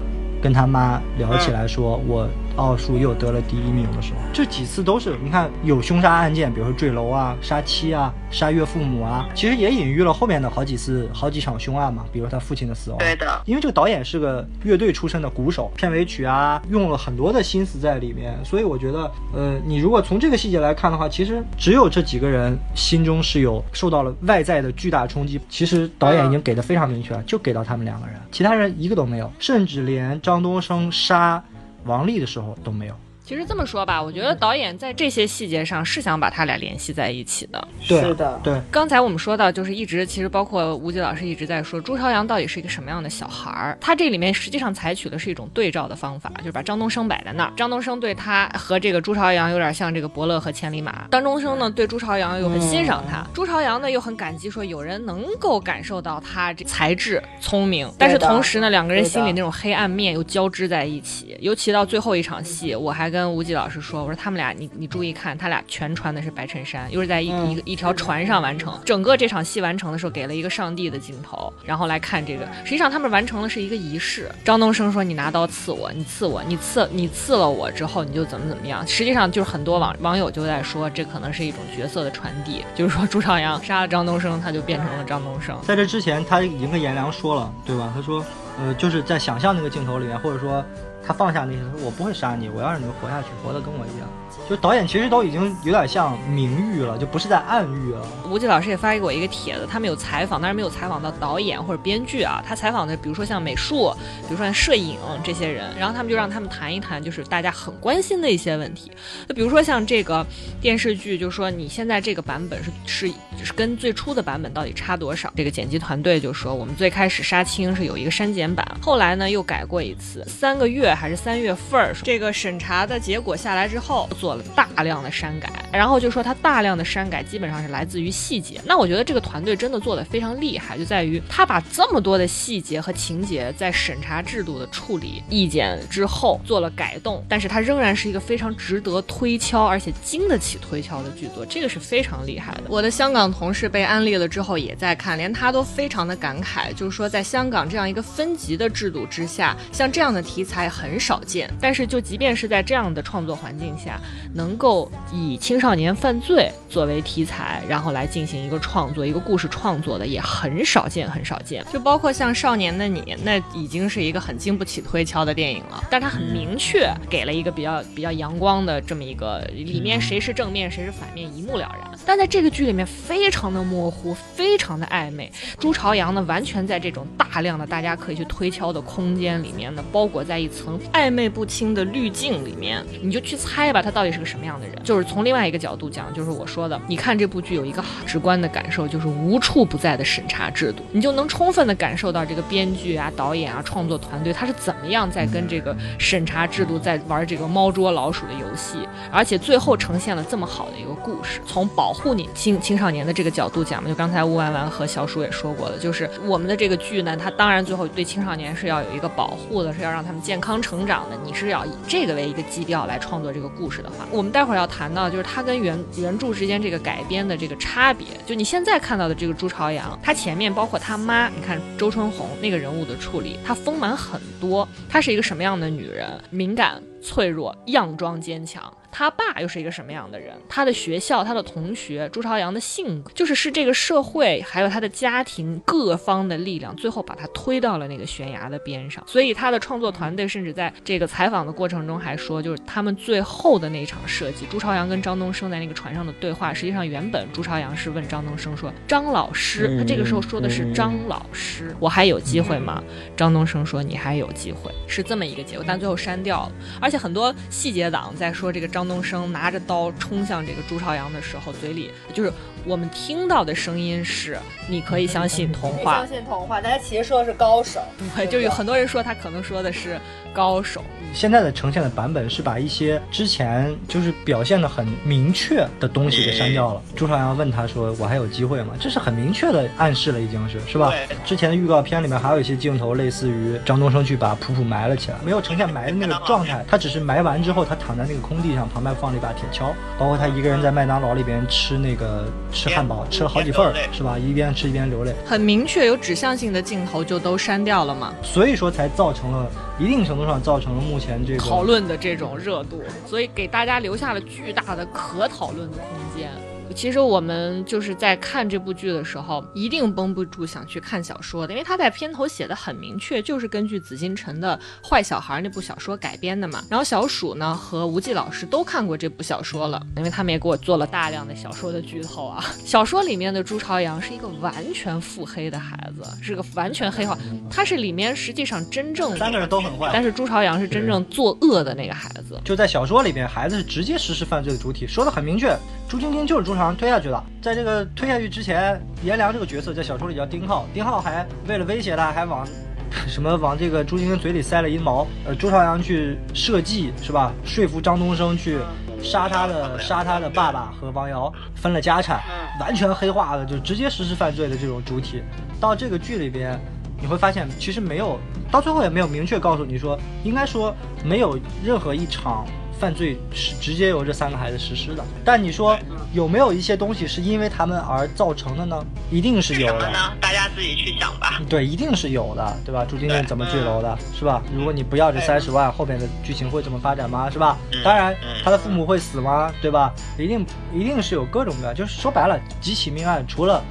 跟他妈聊起来，说我。奥数又得了第一名的时候，这几次都是你看有凶杀案件，比如说坠楼啊、杀妻啊、杀岳父母啊，其实也隐喻了后面的好几次、好几场凶案嘛。比如他父亲的死亡。对的，因为这个导演是个乐队出身的鼓手，片尾曲啊用了很多的心思在里面，所以我觉得，呃，你如果从这个细节来看的话，其实只有这几个人心中是有受到了外在的巨大冲击。其实导演已经给的非常明确了，就给到他们两个人，其他人一个都没有，甚至连张东升杀。王丽的时候都没有。其实这么说吧，我觉得导演在这些细节上是想把他俩联系在一起的。是的，对。刚才我们说到，就是一直其实包括吴杰老师一直在说朱朝阳到底是一个什么样的小孩儿。他这里面实际上采取的是一种对照的方法，就是把张东升摆在那儿。张东升对他和这个朱朝阳有点像这个伯乐和千里马。张东升呢对朱朝阳又很欣赏他，朱朝阳呢又很感激，说有人能够感受到他这才智聪明，但是同时呢两个人心里那种黑暗面又交织在一起。尤其到最后一场戏，我还跟吴极老师说。我说他们俩，你你注意看，他俩全穿的是白衬衫，又是在一一个一条船上完成整个这场戏完成的时候，给了一个上帝的镜头，然后来看这个。实际上他们完成的是一个仪式。张东升说：“你拿刀刺我，你刺我，你刺你刺了我之后，你就怎么怎么样。”实际上就是很多网网友就在说，这可能是一种角色的传递，就是说朱朝阳杀了张东升，他就变成了张东升。在这之前，他已经跟颜良说了，对吧？他说。呃，就是在想象那个镜头里面，或者说他放下那些，我不会杀你，我要让你们活下去，活得跟我一样。就导演其实都已经有点像明喻了，就不是在暗喻了。吴忌老师也发给我一个帖子，他们有采访，但是没有采访到导演或者编剧啊。他采访的，比如说像美术，比如说像摄影这些人，然后他们就让他们谈一谈，就是大家很关心的一些问题。就比如说像这个电视剧，就说你现在这个版本是是是跟最初的版本到底差多少？这个剪辑团队就说，我们最开始杀青是有一个删减版，后来呢又改过一次，三个月还是三月份儿，这个审查的结果下来之后做了。大量的删改，然后就说他大量的删改基本上是来自于细节。那我觉得这个团队真的做的非常厉害，就在于他把这么多的细节和情节在审查制度的处理意见之后做了改动，但是它仍然是一个非常值得推敲而且经得起推敲的剧作，这个是非常厉害的。我的香港同事被安利了之后也在看，连他都非常的感慨，就是说在香港这样一个分级的制度之下，像这样的题材很少见。但是就即便是在这样的创作环境下，能够以青少年犯罪作为题材，然后来进行一个创作，一个故事创作的也很少见，很少见。就包括像《少年的你》，那已经是一个很经不起推敲的电影了，但它很明确给了一个比较比较阳光的这么一个，里面谁是正面谁是反面一目了然。但在这个剧里面非常的模糊，非常的暧昧。朱朝阳呢，完全在这种大量的大家可以去推敲的空间里面呢，包裹在一层暧昧不清的滤镜里面，你就去猜吧，他到底是个什么样的人。就是从另外一个角度讲，就是我说的，你看这部剧有一个直观的感受，就是无处不在的审查制度，你就能充分的感受到这个编剧啊、导演啊、创作团队他是怎么样在跟这个审查制度在玩这个猫捉老鼠的游戏，而且最后呈现了这么好的一个故事。从保护你青青少年的这个角度讲嘛，就刚才乌丸丸和小鼠也说过了，就是我们的这个剧呢，它当然最后对青少年是要有一个保护的，是要让他们健康成长的。你是要以这个为一个基调来创作这个故事的话，我们待会儿要谈到就是它跟原原著之间这个改编的这个差别。就你现在看到的这个朱朝阳，他前面包括他妈，你看周春红那个人物的处理，她丰满很多。她是一个什么样的女人？敏感、脆弱、佯装坚强。他爸又是一个什么样的人？他的学校、他的同学，朱朝阳的性格，就是是这个社会还有他的家庭各方的力量，最后把他推到了那个悬崖的边上。所以他的创作团队甚至在这个采访的过程中还说，就是他们最后的那一场设计，朱朝阳跟张东升在那个船上的对话，实际上原本朱朝阳是问张东升说：“张老师，他这个时候说的是张老师，我还有机会吗？”张东升说：“你还有机会。”是这么一个结果，但最后删掉了。而且很多细节党在说这个张。张东升拿着刀冲向这个朱朝阳的时候，嘴里就是我们听到的声音是：“你可以相信童话，相信童话。”但他其实说的是高手，对，就有很多人说他可能说的是高手。现在的呈现的版本是把一些之前就是表现的很明确的东西给删掉了。朱朝阳问他说：“我还有机会吗？”这是很明确的暗示了，已经是是吧？之前的预告片里面还有一些镜头，类似于张东升去把普普埋了起来，没有呈现埋的那个状态，他只是埋完之后，他躺在那个空地上。旁边放了一把铁锹，包括他一个人在麦当劳里边吃那个吃汉堡，吃了好几份儿，是吧？一边吃一边流泪，很明确有指向性的镜头就都删掉了嘛，所以说才造成了一定程度上造成了目前这个讨论的这种热度，所以给大家留下了巨大的可讨论的空间。其实我们就是在看这部剧的时候，一定绷不住想去看小说的，因为他在片头写的很明确，就是根据紫禁城的坏小孩那部小说改编的嘛。然后小鼠呢和无忌老师都看过这部小说了，因为他们也给我做了大量的小说的剧透啊。小说里面的朱朝阳是一个完全腹黑的孩子，是个完全黑化，他是里面实际上真正三个人都很坏，但是朱朝阳是真正作恶的那个孩子。就在小说里边，孩子是直接实施犯罪的主体，说的很明确，朱晶晶就是朱。推下去了，在这个推下去之前，颜良这个角色在小说里叫丁浩，丁浩还为了威胁他，还往 什么往这个朱晶晶嘴里塞了一毛。呃，朱朝阳去设计是吧？说服张东升去杀他的杀他的爸爸和王瑶，分了家产，完全黑化的，就直接实施犯罪的这种主体。到这个剧里边，你会发现其实没有，到最后也没有明确告诉你说，应该说没有任何一场。犯罪是直接由这三个孩子实施的，但你说有没有一些东西是因为他们而造成的呢？一定是有的。呢？大家自己去想吧。对，一定是有的，对吧？朱晶晶怎么坠楼的，是吧？如果你不要这三十万，后面的剧情会怎么发展吗？是吧？当然，他的父母会死吗？对吧？一定一定是有各种各样，就是说白了，几起命案，除了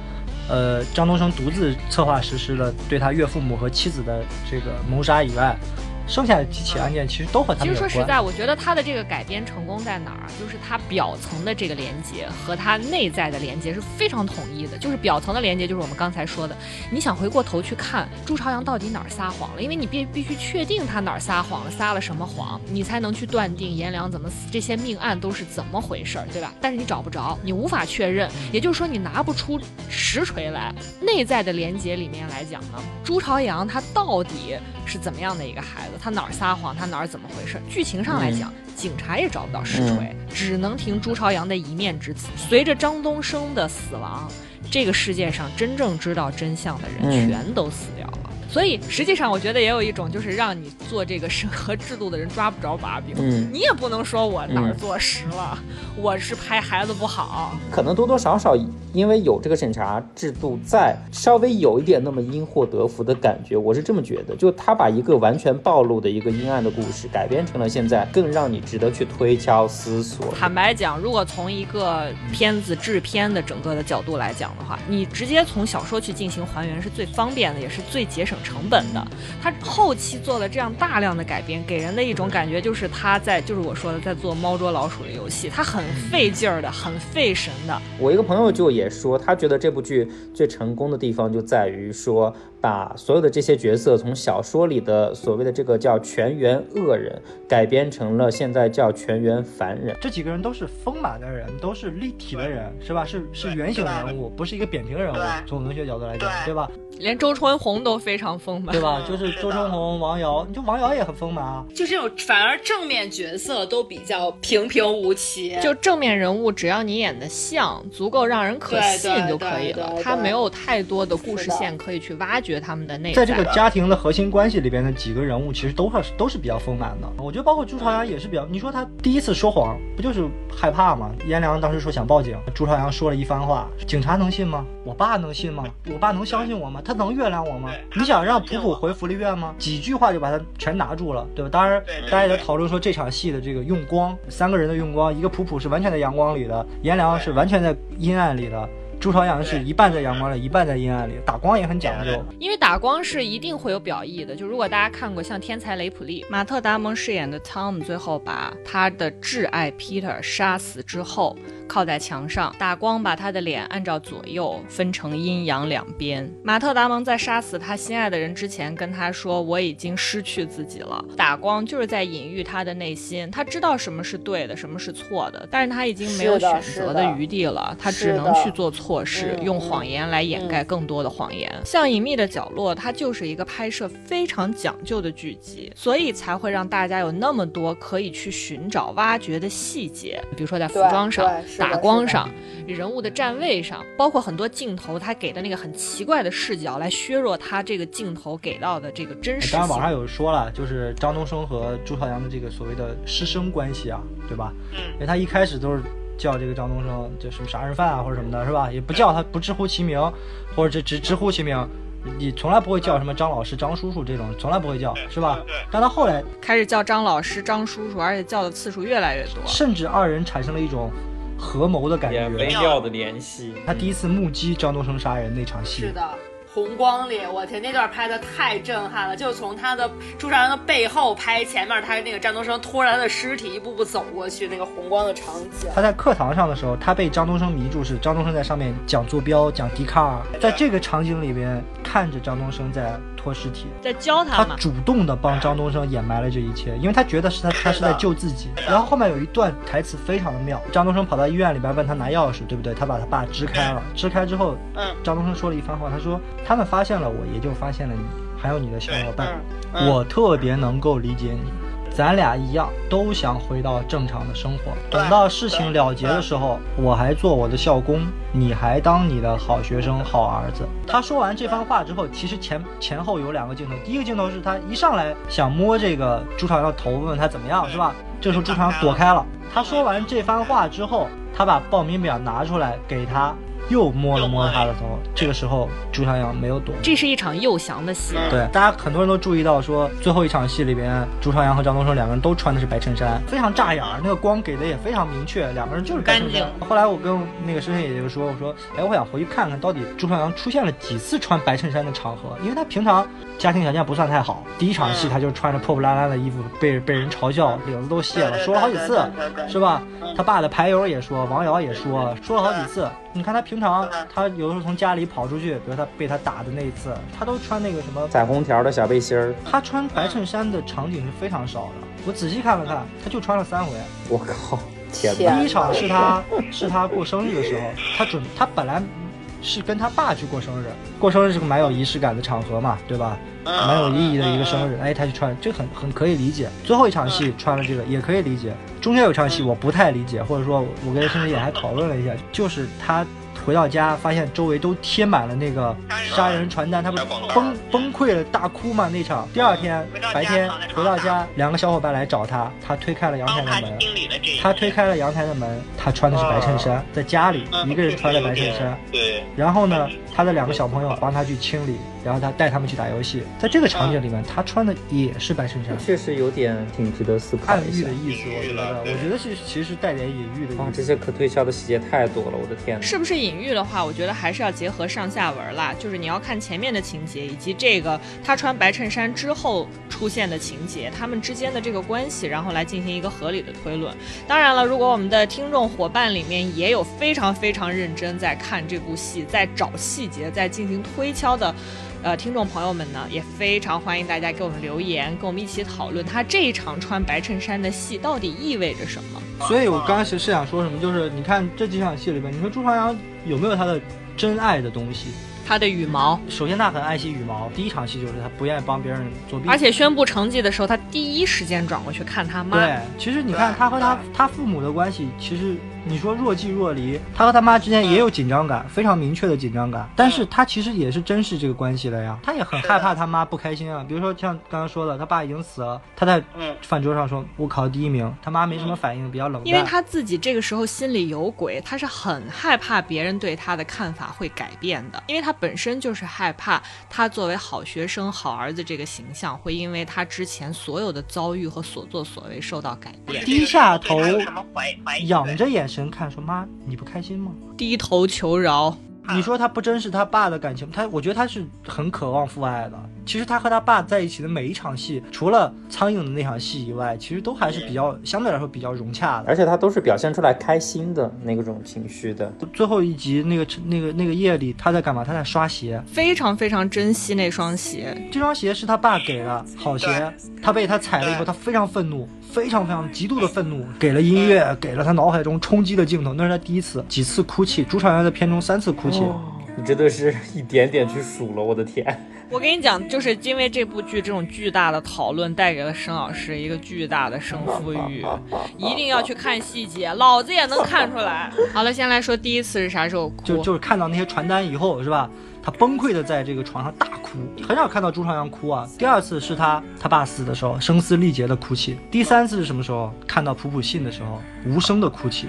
呃张东升独自策划实施了对他岳父母和妻子的这个谋杀以外。剩下的几起案件其实都和他其们有关。实说实在，我觉得他的这个改编成功在哪儿？就是他表层的这个连接和他内在的连接是非常统一的。就是表层的连接，就是我们刚才说的，你想回过头去看朱朝阳到底哪儿撒谎了，因为你必必须确定他哪儿撒谎了，撒了什么谎，你才能去断定颜良怎么死，这些命案都是怎么回事儿，对吧？但是你找不着，你无法确认，也就是说你拿不出实锤来。内在的连接里面来讲呢，朱朝阳他到底是怎么样的一个孩子？他哪儿撒谎？他哪儿怎么回事？剧情上来讲，警察也找不到实锤，只能听朱朝阳的一面之词。随着张东升的死亡，这个世界上真正知道真相的人嗯全都死掉了。所以实际上，我觉得也有一种就是让你做这个审核制度的人抓不着把柄。嗯，你也不能说我哪儿嗯做实了，我是拍孩子不好。可能多多少少因为有这个审查制度在，稍微有一点那么因祸得福的感觉，我是这么觉得。就他把一个完全暴露的一个阴暗的故事改编成了现在更让你值得去推敲思索。坦白讲，如果从一个片子制片的整个的角度来讲的话，你直接从小说去进行还原是最方便的，也是最节省成本的。他后期做了这样大量的改编，给人的一种感觉就是他在，就是我说的，在做猫捉老鼠的游戏，他很费劲儿的，很费神的。我一个朋友就也说，他觉得这部剧最成功的地方就在于说，把所有的这些角色从小说里的所谓的这个叫全员恶人，改编成了现在叫全员凡人。这几个人都是丰满的人，都是立体的人，是吧？是是对圆形人物，不是一个扁平人物。从文学角度来讲，对对吧？连周春红都非常丰满对。吧？嗯就是周春红、王瑶，你就王瑶也很丰满啊。就这种反而正面角色都比较平平无奇，就正面人物，只要你演的像，足够让人可信就可以了。他没有太多的故事线可以去挖掘他们的内在。在这个家庭的核心关系里边的几个人物，其实都是都是比较丰满的。我觉得包括朱朝阳也是比较，你说他第一次说谎，不就是害怕吗？颜良当时说想报警，朱朝阳说了一番话，警察能信吗？我爸能信吗？我爸能相信我吗？他能原谅我吗？你想让普普回福利院吗？几句话就把他全拿住了，对吧？当然，大家也在讨论说这场戏的这个用光，三个人的用光，一个普普是完全在阳光里的，颜良是完全在阴暗里的。朱朝阳是对一半在阳光里，一半在阴暗里，打光也很讲究。因为打光是一定会有表意的，就如果大家看过像《天才雷普利》，马特·达蒙饰演的汤姆最后把他的挚爱 Peter 杀死之后，靠在墙上，打光把他的脸按照左右分成阴阳两边。马特·达蒙在杀死他心爱的人之前跟他说：“我已经失去自己了。”打光就是在隐喻他的内心，他知道什么是对的，什么是错的，但是他已经没有选择的余地了，他只能去做错事，嗯用谎言来掩盖更多的谎言。像《隐秘的角落》，它就是一个拍摄非常讲究的剧集，所以才会让大家有那么多可以去寻找、挖掘的细节，比如说在服装上打光上、人物的站位上，包括很多镜头，他给的那个很奇怪的视角，来削弱他这个镜头给到的这个真实。当然，网上有说了，就是张东升和朱朝阳的这个所谓的师生关系啊，对吧？嗯因为他一开始都是叫这个张东升就什么杀人犯啊或者什么的，是吧？也不叫他，不直呼其名，或者直直直呼其名，你从来不会叫什么张老师、张叔叔这种，从来不会叫，是吧？但他后来开始叫张老师、张叔叔，而且叫的次数越来越多。甚至二人产生了一种合谋的感觉微觉。妙的联系。他第一次目击张东升杀人那场戏是，的。红光里，我天，那段拍的太震撼了！就从他的朱朝阳的背后拍前面，他那个张东升拖着他的尸体一步步走过去，那个红光的场景。他在课堂上的时候，他被张东升迷住，是张东升在上面讲坐标、讲笛卡尔，在这个场景里边看着张东升在拖尸体，在教他，他主动的帮张东升掩埋了这一切，因为他觉得是他他是在救自己。然后后面有一段台词非常的妙，张东升跑到医院里边问他拿钥匙，对不对？他把他爸支开了，支开之后，嗯张东升说了一番话，他说他们发现了我，也就发现了你，还有你的小伙伴，嗯我特别能够理解你。咱俩一样，都想回到正常的生活。等到事情了结的时候，我还做我的校工，你还当你的好学生、好儿子。他说完这番话之后，其实前前后有两个镜头。第一个镜头是他一上来想摸这个朱朝阳的头，问问他怎么样，是吧？这时候朱朝阳躲开了。他说完这番话之后，他把报名表拿出来给他，又摸了摸他的头。这个时候朱朝阳没有躲。这是一场诱降的戏。对，大家很多人都注意到说，最后一场戏里边，朱朝阳和张东升两个人都穿的是白衬衫，非常扎眼儿，那个光给的也非常明确，两个人就是干净。后来我跟那个深深姐姐说，我说，哎，我想回去看看到底朱朝阳出现了几次穿白衬衫的场合，因为他平常家庭条件不算太好，第一场戏他就穿着破破烂烂的衣服，被被人嘲笑，领子都卸了，说了好几次，是吧？他爸的牌友也说，王瑶也说，说了好几次。你看他平常，他有的时候从家里跑出去，比如他被他打的那一次，他都穿那个什么彩虹条的小背心儿。他穿白衬衫的场景是非常少的，我仔细看了看，他就穿了三回。我靠，天哪第一场是他是他过生日的时候，他准他本来是跟他爸去过生日，过生日是个蛮有仪式感的场合嘛，对吧？蛮有意义的一个生日，哎，他去穿，这很很可以理解。最后一场戏穿了这个也可以理解，中间有场戏我不太理解，或者说我跟孙志也还讨论了一下，就是他。回到家，发现周围都贴满了那个杀人传单，他不是崩崩溃了，大哭吗？那场。第二天白天回到家，两个小伙伴来找他，他推开了阳台的门，他推开了阳台的门，他穿的是白衬衫，在家里一个人穿的白衬衫。对。然后呢，他的两个小朋友帮他去清理，然后他带他们去打游戏。在这个场景里面，他穿的也是白衬衫，确实有点挺值得思考暗喻的意思。我觉得，我觉得是其实带点隐喻的。哇，这些可推敲的细节太多了，我的天！是不是隐喻的话，我觉得还是要结合上下文啦，就是你要看前面的情节，以及这个他穿白衬衫之后出现的情节，他们之间的这个关系，然后来进行一个合理的推论。当然了，如果我们的听众伙伴里面也有非常非常认真在看这部戏，在找细节，在进行推敲的。呃，听众朋友们呢，也非常欢迎大家给我们留言，跟我们一起讨论他这一场穿白衬衫的戏到底意味着什么。所以我刚开始是想说什么，就是你看这几场戏里边，你说朱朝阳有没有他的真爱的东西？他的羽毛，首先他很爱惜羽毛。第一场戏就是他不愿意帮别人作弊，而且宣布成绩的时候，他第一时间转过去看他妈。对，其实你看他和他他父母的关系，其实你说若即若离，他和他妈之间也有紧张感，非常明确的紧张感。但是他其实也是珍视这个关系的呀，他也很害怕他妈不开心啊。比如说像刚刚说的，他爸已经死了，他在饭桌上说我考第一名，他妈没什么反应，比较冷淡。因为他自己这个时候心里有鬼，他是很害怕别人对他的看法会改变的，因为他。本身就是害怕他作为好学生、好儿子这个形象会因为他之前所有的遭遇和所作所为受到改变。低下头，仰着眼神看，说：“妈，你不开心吗？”低头求饶。你说他不珍视他爸的感情，他我觉得他是很渴望父爱的。其实他和他爸在一起的每一场戏，除了苍蝇的那场戏以外，其实都还是比较相对来说比较融洽的。而且他都是表现出来开心的那种情绪的。最后一集那个那个那个夜里，他在干嘛？他在刷鞋，非常非常珍惜那双鞋。这双鞋是他爸给的好鞋，他被他踩了以后，他非常愤怒。非常非常极度的愤怒，给了音乐，给了他脑海中冲击的镜头，那是他第一次几次哭泣。朱朝阳在片中三次哭泣，你这都是一点点去数了，我的天！我跟你讲，就是因为这部剧这种巨大的讨论，带给了申老师一个巨大的胜负欲，一定要去看细节，老子也能看出来。好了，先来说第一次是啥时候哭？就就是看到那些传单以后，是吧？他崩溃的在这个床上大哭，很少看到朱朝阳哭啊。第二次是他他爸死的时候，声嘶力竭的哭泣。第三次是什么时候？看到普普信的时候，无声的哭泣，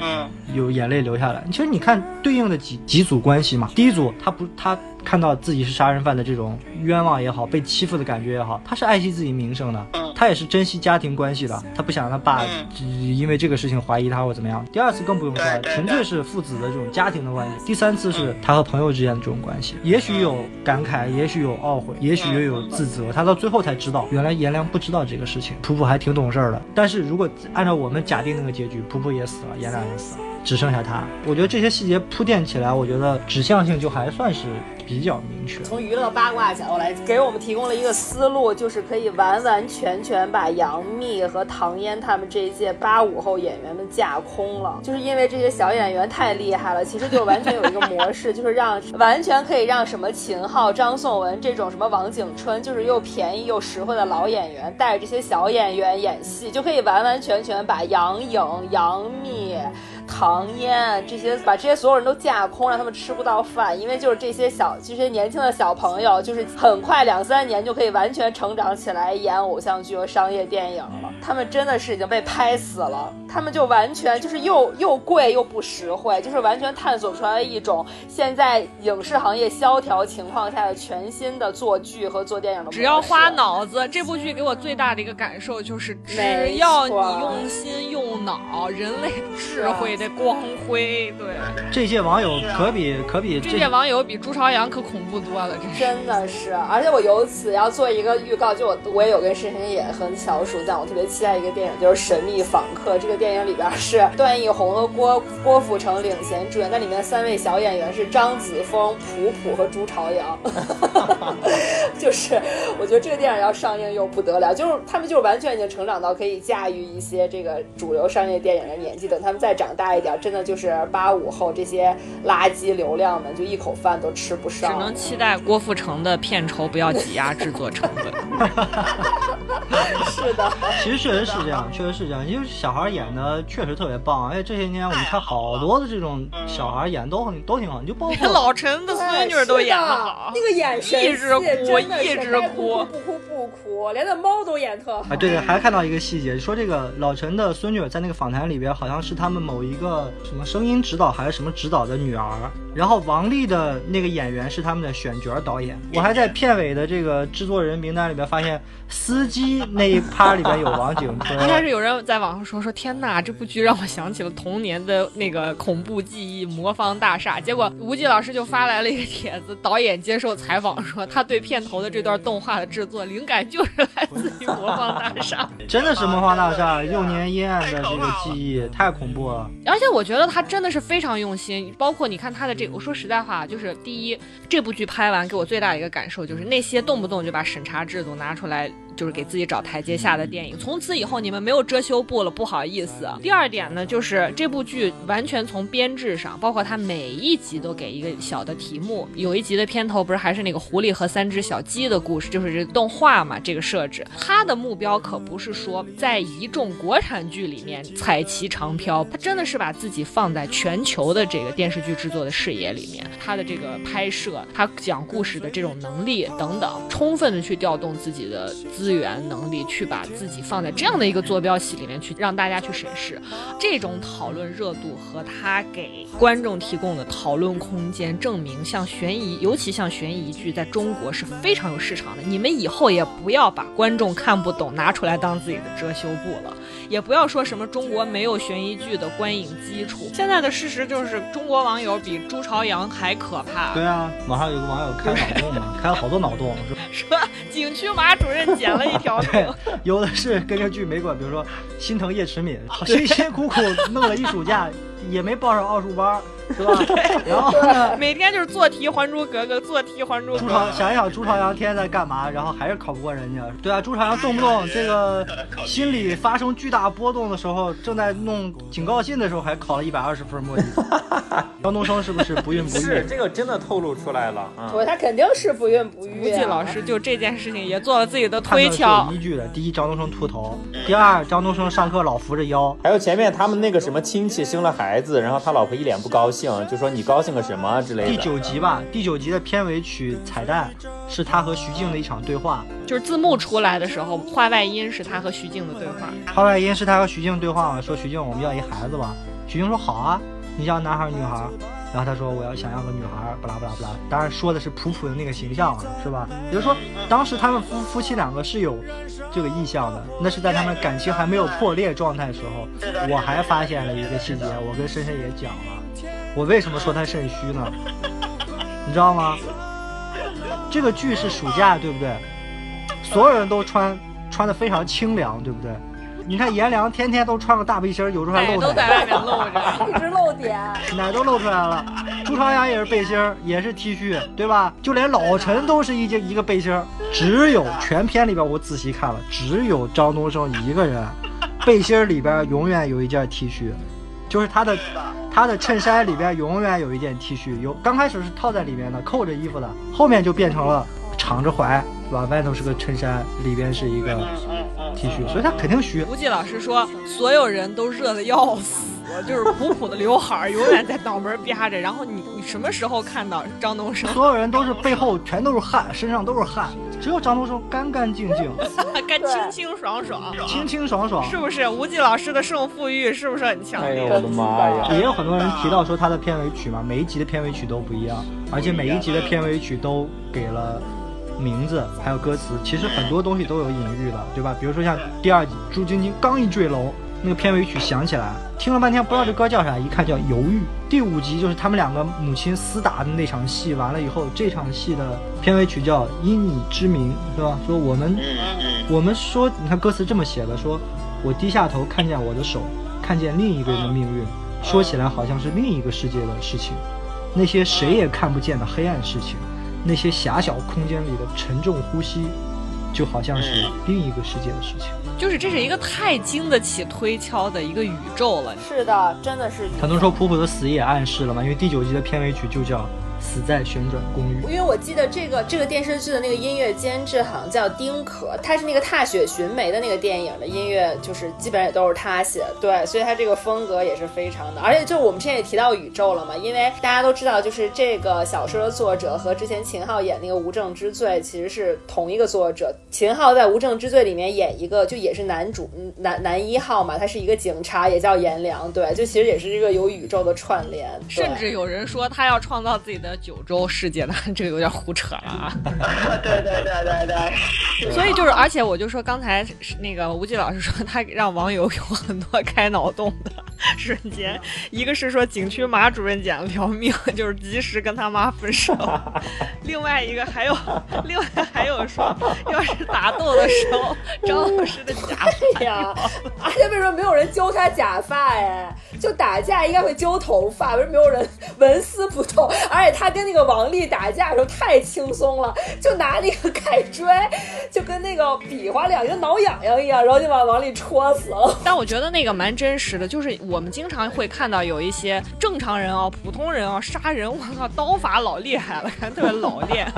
有眼泪流下来。其实你看对应的几几组关系嘛，第一组他不他。看到自己是杀人犯的这种冤枉也好，被欺负的感觉也好，他是爱惜自己名声的，他也是珍惜家庭关系的，他不想让他爸因为这个事情怀疑他或怎么样。第二次更不用说了，纯粹是父子的这种家庭的关系。第三次是他和朋友之间的这种关系，也许有感慨，也许有懊悔，也许又有自责。他到最后才知道，原来颜良不知道这个事情，普普还挺懂事儿的。但是如果按照我们假定那个结局，普普也死了，颜良也死了。只剩下他，我觉得这些细节铺垫起来，我觉得指向性就还算是比较明确。从娱乐八卦角度来给我们提供了一个思路，就是可以完完全全把杨幂和唐嫣他们这一届八五后演员们架空了。就是因为这些小演员太厉害了，其实就完全有一个模式，就是让完全可以让什么秦昊、张颂文这种什么王景春，就是又便宜又实惠的老演员，带着这些小演员演戏，就可以完完全全把杨颖、杨幂。糖烟这些，把这些所有人都架空，让他们吃不到饭，因为就是这些小这些年轻的小朋友，就是很快两三年就可以完全成长起来演偶像剧和商业电影了。他们真的是已经被拍死了，他们就完全就是又又贵又不实惠，就是完全探索出来一种现在影视行业萧条情况下的全新的做剧和做电影的。只要花脑子，这部剧给我最大的一个感受就是，只要你用心用脑，人类智慧的光辉。对，这届网友可比可比这届网友比朱朝阳可恐怖多了，真是。真的是，而且我由此要做一个预告，就我我也有跟深深也和小鼠讲，我特别期待一个电影，就是《神秘访客》。这个电影里边是段奕宏和郭郭富城领衔主演，那里面三位小演员是张子枫、普普和朱朝阳。就是我觉得这个电影要上映又不得了，就是他们就是完全已经成长到可以驾驭一些这个主流商业电影的年纪，等他们再长大一点，真的就是八五后这些垃圾流量们就一口饭都吃不上。只能期待郭富城的片酬不要挤压 制作成本。是的，其实确实是这样，确实是这样，因为小孩演的确实特别棒，而且这些年我们看好多的这种小孩演都很都挺好，你就包括 老陈的孙女都演得好，那个眼神一直哭，一直哭，不哭，连那猫都演特好。哎，对对，还看到一个细节，说这个老陈的孙女在那个访谈里边，好像是他们某一个什么声音指导还是什么指导的女儿，然后王丽的那个演员是他们的选角导演。我还在片尾的这个制作人名单里边发现，司机那一趴里边有王景春。一开始有人在网上说说，天呐，这部剧让我想起了童年的那个恐怖记忆《魔方大厦》。结果吴忌老师就发来了一个帖子，导演接受采访说，他对片头的这段动画的制作灵感就是来自于《魔方大厦 》。真的是《魔方大厦 》幼年阴暗的这个记忆，太恐怖了。而且我觉得他真的是非常用心，包括你看他的这个，我说实在话，就是第一，这部剧拍完给我最大的一个感受就是那些动不动就把审查制度拿出来。就是给自己找台阶下的电影，从此以后你们没有遮羞布了，不好意思。第二点呢，就是这部剧完全从编制上，包括它每一集都给一个小的题目。有一集的片头不是还是那个狐狸和三只小鸡的故事，就是这动画嘛，这个设置。它的目标可不是说在一众国产剧里面彩旗长飘，它真的是把自己放在全球的这个电视剧制作的视野里面，它的这个拍摄，它讲故事的这种能力等等，充分的去调动自己的资。资源能力去把自己放在这样的一个坐标系里面去，让大家去审视这种讨论热度和他给观众提供的讨论空间，证明像悬疑，尤其像悬疑剧，在中国是非常有市场的。你们以后也不要把观众看不懂拿出来当自己的遮羞布了，也不要说什么中国没有悬疑剧的观影基础。现在的事实就是，中国网友比朱朝阳还可怕。对啊，网上有个网友开脑洞嘛，开了好多脑洞，说景区马主任捡了。一条对，有的是跟着剧没管，比如说心疼叶迟敏，辛辛苦苦弄了一暑假，也没报上奥数班。是吧？然后呢？每天就是做题《还珠格格》，做题《还珠格格》。朱朝想一想，朱朝阳天天在干嘛？然后还是考不过人家。对啊，朱朝阳动不动这个心理发生巨大波动的时候，正在弄警告信的时候，还考了一百二十分模拟。张东升是不是不孕不育？是这个真的透露出来了啊！他肯定是不孕不育。吴忌老师就这件事情也做了自己的推敲。依据的，第一，张东升秃头；第二，张东升上课老扶着腰。还有前面他们那个什么亲戚生了孩子，然后他老婆一脸不高兴。就说你高兴个什么之类的。第九集吧，第九集的片尾曲彩蛋是他和徐静的一场对话，就是字幕出来的时候，画外音是他和徐静的对话。画外音是他和徐静对话嘛？说徐静，我们要一孩子吧？徐静说好啊，你想要男孩女孩？然后他说我要想要个女孩，不啦不啦不啦。当然说的是普普的那个形象啊，是吧？也就是说，当时他们夫夫妻两个是有这个意向的，那是在他们感情还没有破裂状态时候。我还发现了一个细节，我跟深深也讲了。我为什么说他肾虚呢？你知道吗？这个剧是暑假，对不对？所有人都穿穿的非常清凉，对不对？你看颜良天天都穿个大背心，有时候还露奶，都在外面露着，一直露点，奶都露出来了。朱朝阳也是背心，也是 T 恤，对吧？就连老陈都是一件一个背心，只有全片里边我仔细看了，只有张东升一个人背心里边永远有一件 T 恤，就是他的。他的衬衫里边永远有一件 T 恤，有刚开始是套在里面的，扣着衣服的，后面就变成了敞着怀，是吧？外头是个衬衫，里边是一个 T 恤，所以他肯定虚。吴忌老师说，所有人都热的要死。就是普普的刘海儿永远在脑门儿着。然后你你什么时候看到张东升？所有人都是背后全都是汗，身上都是汗，只有张东升干干净净，干清清爽爽，清清爽爽，是不是？吴忌老师的胜负欲是不是很强烈？哎呦我的妈呀！也有很多人提到说他的片尾曲嘛，每一集的片尾曲都不一样，而且每一集的片尾曲都给了。名字还有歌词，其实很多东西都有隐喻的，对吧？比如说像第二集朱晶晶刚一坠楼，那个片尾曲响起来，听了半天不知道这歌叫啥，一看叫犹豫。第五集就是他们两个母亲厮打的那场戏，完了以后，这场戏的片尾曲叫因你之名，是吧？说我们，我们说，你看歌词这么写的，说我低下头看见我的手，看见另一个人的命运，说起来好像是另一个世界的事情，那些谁也看不见的黑暗事情。那些狭小空间里的沉重呼吸，就好像是另一个世界的事情。就是这是一个太经得起推敲的一个宇宙了。是的，真的是。很多人说普普的死也暗示了嘛，因为第九集的片尾曲就叫。死在旋转公寓，因为我记得这个这个电视剧的那个音乐监制好像叫丁可，他是那个《踏雪寻梅》的那个电影的音乐，就是基本上也都是他写的，对，所以他这个风格也是非常的。而且就我们之前也提到宇宙了嘛，因为大家都知道，就是这个小说的作者和之前秦昊演那个《无证之罪》其实是同一个作者。秦昊在《无证之罪》里面演一个，就也是男主男男一号嘛，他是一个警察，也叫颜良，对，就其实也是一个有宇宙的串联。甚至有人说他要创造自己的。九州世界的 这个有点胡扯了啊！对对对对对，所以就是，而且我就说刚才那个吴季老师说他让网友有很多开脑洞的 瞬间，一个是说景区马主任捡了条命，就是及时跟他妈分手；另外一个还有，另外还有说，要是打斗的时候张老师的假发呀，而且为什么没有人揪他假发？哎，就打架应该会揪头发，为什么没有人纹丝不动？而且。他跟那个王丽打架的时候太轻松了，就拿那个盖锥，就跟那个比划两个挠痒痒一样，然后就把王丽戳死了。但我觉得那个蛮真实的，就是我们经常会看到有一些正常人啊、普通人啊杀人，我靠，刀法老厉害了，看特别老练，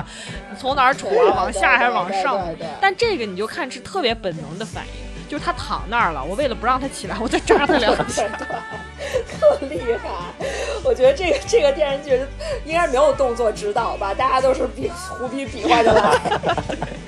从哪儿杵啊，往下还是往上？但这个你就看是特别本能的反应。就是他躺那儿了，我为了不让他起来，我再扎他两下，特厉害。我觉得这个这个电视剧应该没有动作指导吧，大家都是比胡比比划着来，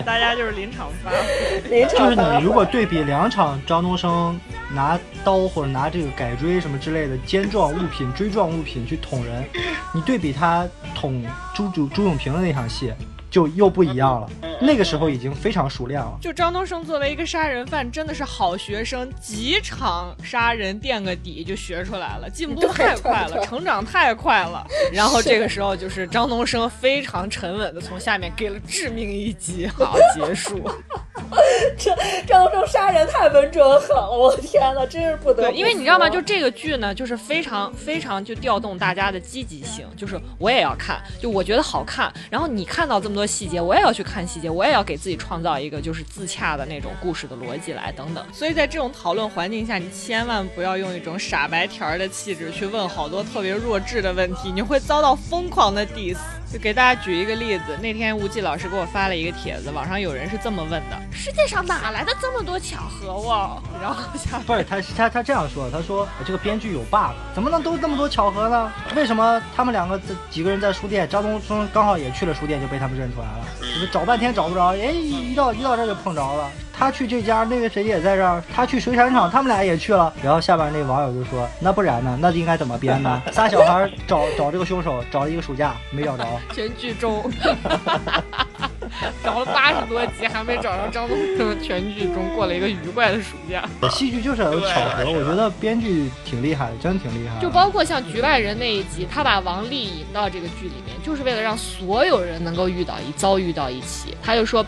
大家就是临场发挥。临场就是你如果对比两场张东升拿刀或者拿这个改锥什么之类的尖状物品、锥状物品去捅人，你对比他捅朱朱朱永平的那场戏。就又不一样了，那个时候已经非常熟练了。就张东升作为一个杀人犯，真的是好学生，几场杀人垫个底就学出来了，进步太快了，成长太快了。然后这个时候就是张东升非常沉稳的从下面给了致命一击，好结束。这张东升杀人太稳准狠了，我天呐，真是不得。因为你知道吗？就这个剧呢，就是非常非常就调动大家的积极性，就是我也要看，就我觉得好看。然后你看到这么多。细节我也要去看细节，我也要给自己创造一个就是自洽的那种故事的逻辑来等等。所以在这种讨论环境下，你千万不要用一种傻白甜儿的气质去问好多特别弱智的问题，你会遭到疯狂的 diss。就给大家举一个例子，那天吴忌老师给我发了一个帖子，网上有人是这么问的：世界上哪来的这么多巧合哦？然后不是他他他这样说，他说这个编剧有 bug，怎么能都这么多巧合呢？为什么他们两个这几个人在书店，张东升刚好也去了书店，就被他们认出来了，就是找半天找不着，哎，一到一到这就碰着了。他去这家，那个谁也在这儿。他去水产厂，他们俩也去了。然后下边那网友就说：“那不然呢？那应该怎么编呢？仨小孩找找这个凶手，找了一个暑假没找着。全剧终，找了八十多集还没找着张东升。全剧终过了一个愉快的暑假。戏剧就是有巧合，我觉得编剧挺厉害的，真挺厉害。就包括像局外人那一集，他把王丽引到这个剧里面，就是为了让所有人能够遇到一遭遇到一起。他就说，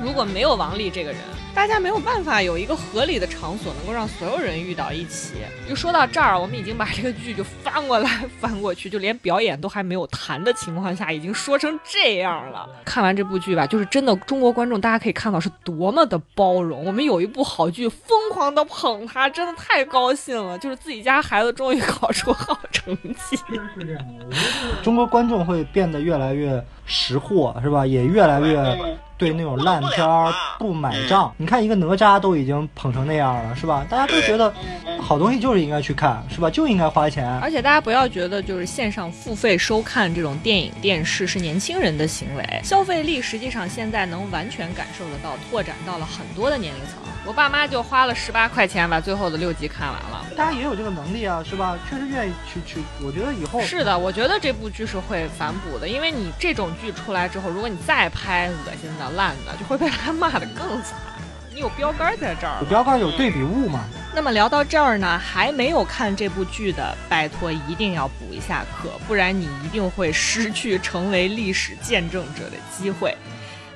如果没有王丽这个人。大家没有办法有一个合理的场所能够让所有人遇到一起。就说到这儿，我们已经把这个剧就翻过来翻过去，就连表演都还没有谈的情况下，已经说成这样了。看完这部剧吧，就是真的中国观众，大家可以看到是多么的包容。我们有一部好剧，疯狂的捧他，真的太高兴了。就是自己家孩子终于考出好成绩。是这样的，我觉得中国观众会变得越来越识货，是吧？也越来越。对那种烂片儿不买账。你看一个哪吒都已经捧成那样了，是吧？大家都觉得好东西就是应该去看，是吧？就应该花钱。而且大家不要觉得就是线上付费收看这种电影电视是年轻人的行为，消费力实际上现在能完全感受得到，拓展到了很多的年龄层。我爸妈就花了十八块钱把最后的六集看完了。大家也有这个能力啊，是吧？确实愿意去去。我觉得以后是的，我觉得这部剧是会反哺的，因为你这种剧出来之后，如果你再拍恶心的烂的，就会被他骂的更惨。你有标杆在这儿，有标杆有对比物嘛。那么聊到这儿呢，还没有看这部剧的，拜托一定要补一下课，不然你一定会失去成为历史见证者的机会。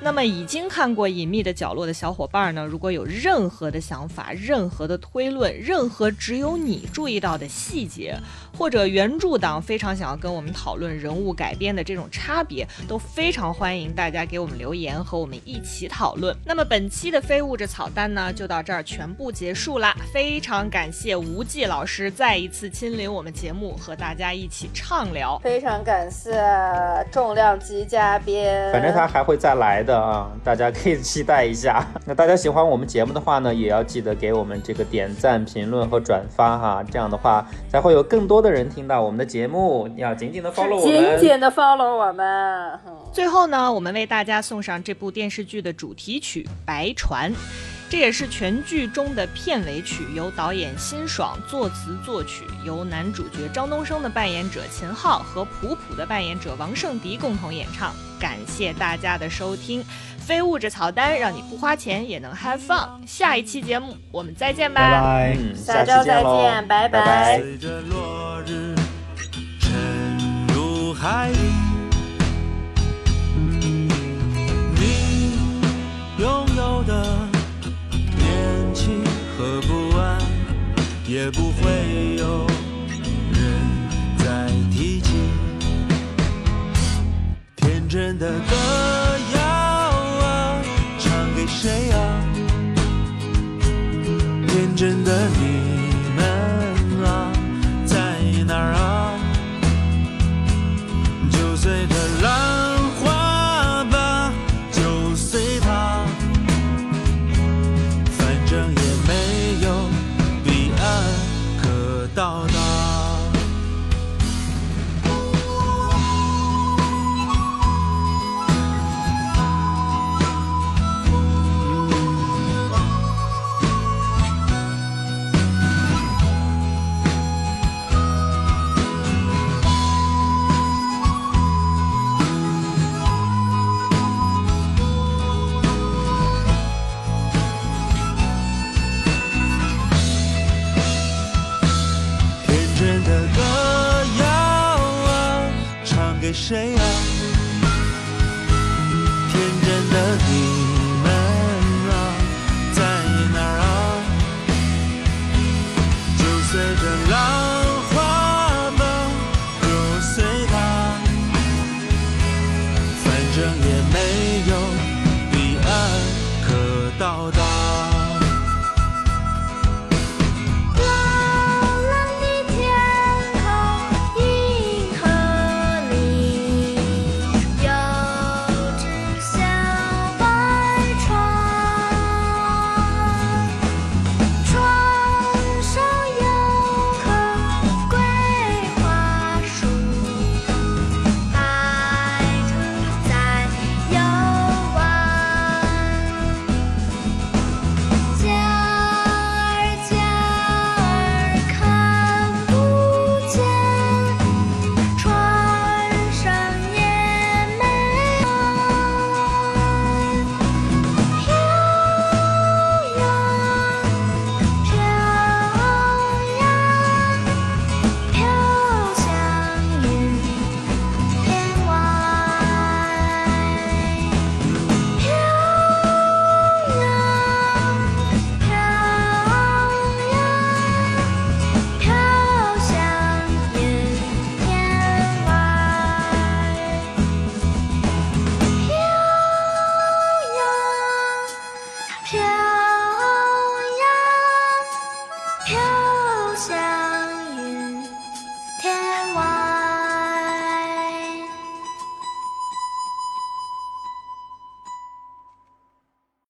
那么已经看过《隐秘的角落》的小伙伴呢，如果有任何的想法、任何的推论、任何只有你注意到的细节，或者原著党非常想要跟我们讨论人物改编的这种差别，都非常欢迎大家给我们留言和我们一起讨论。那么本期的非物质草单呢，就到这儿全部结束啦。非常感谢吴忌老师再一次亲临我们节目，和大家一起畅聊。非常感谢重量级嘉宾，反正他还会再来。的啊，大家可以期待一下。那大家喜欢我们节目的话呢，也要记得给我们这个点赞、评论和转发哈，这样的话才会有更多的人听到我们的节目。要紧紧的 follow 我们，紧紧的 follow 我们。最后呢，我们为大家送上这部电视剧的主题曲《白船》。这也是全剧中的片尾曲，由导演辛爽作词作曲，由男主角张东升的扮演者秦昊和普普的扮演者王圣迪共同演唱。感谢大家的收听，非物质草单让你不花钱也能 have fun。下一期节目我们再见吧，拜拜，下周再见，拜拜。也不会有人再提起。天真的歌谣啊，谁啊？天真的你谁啊？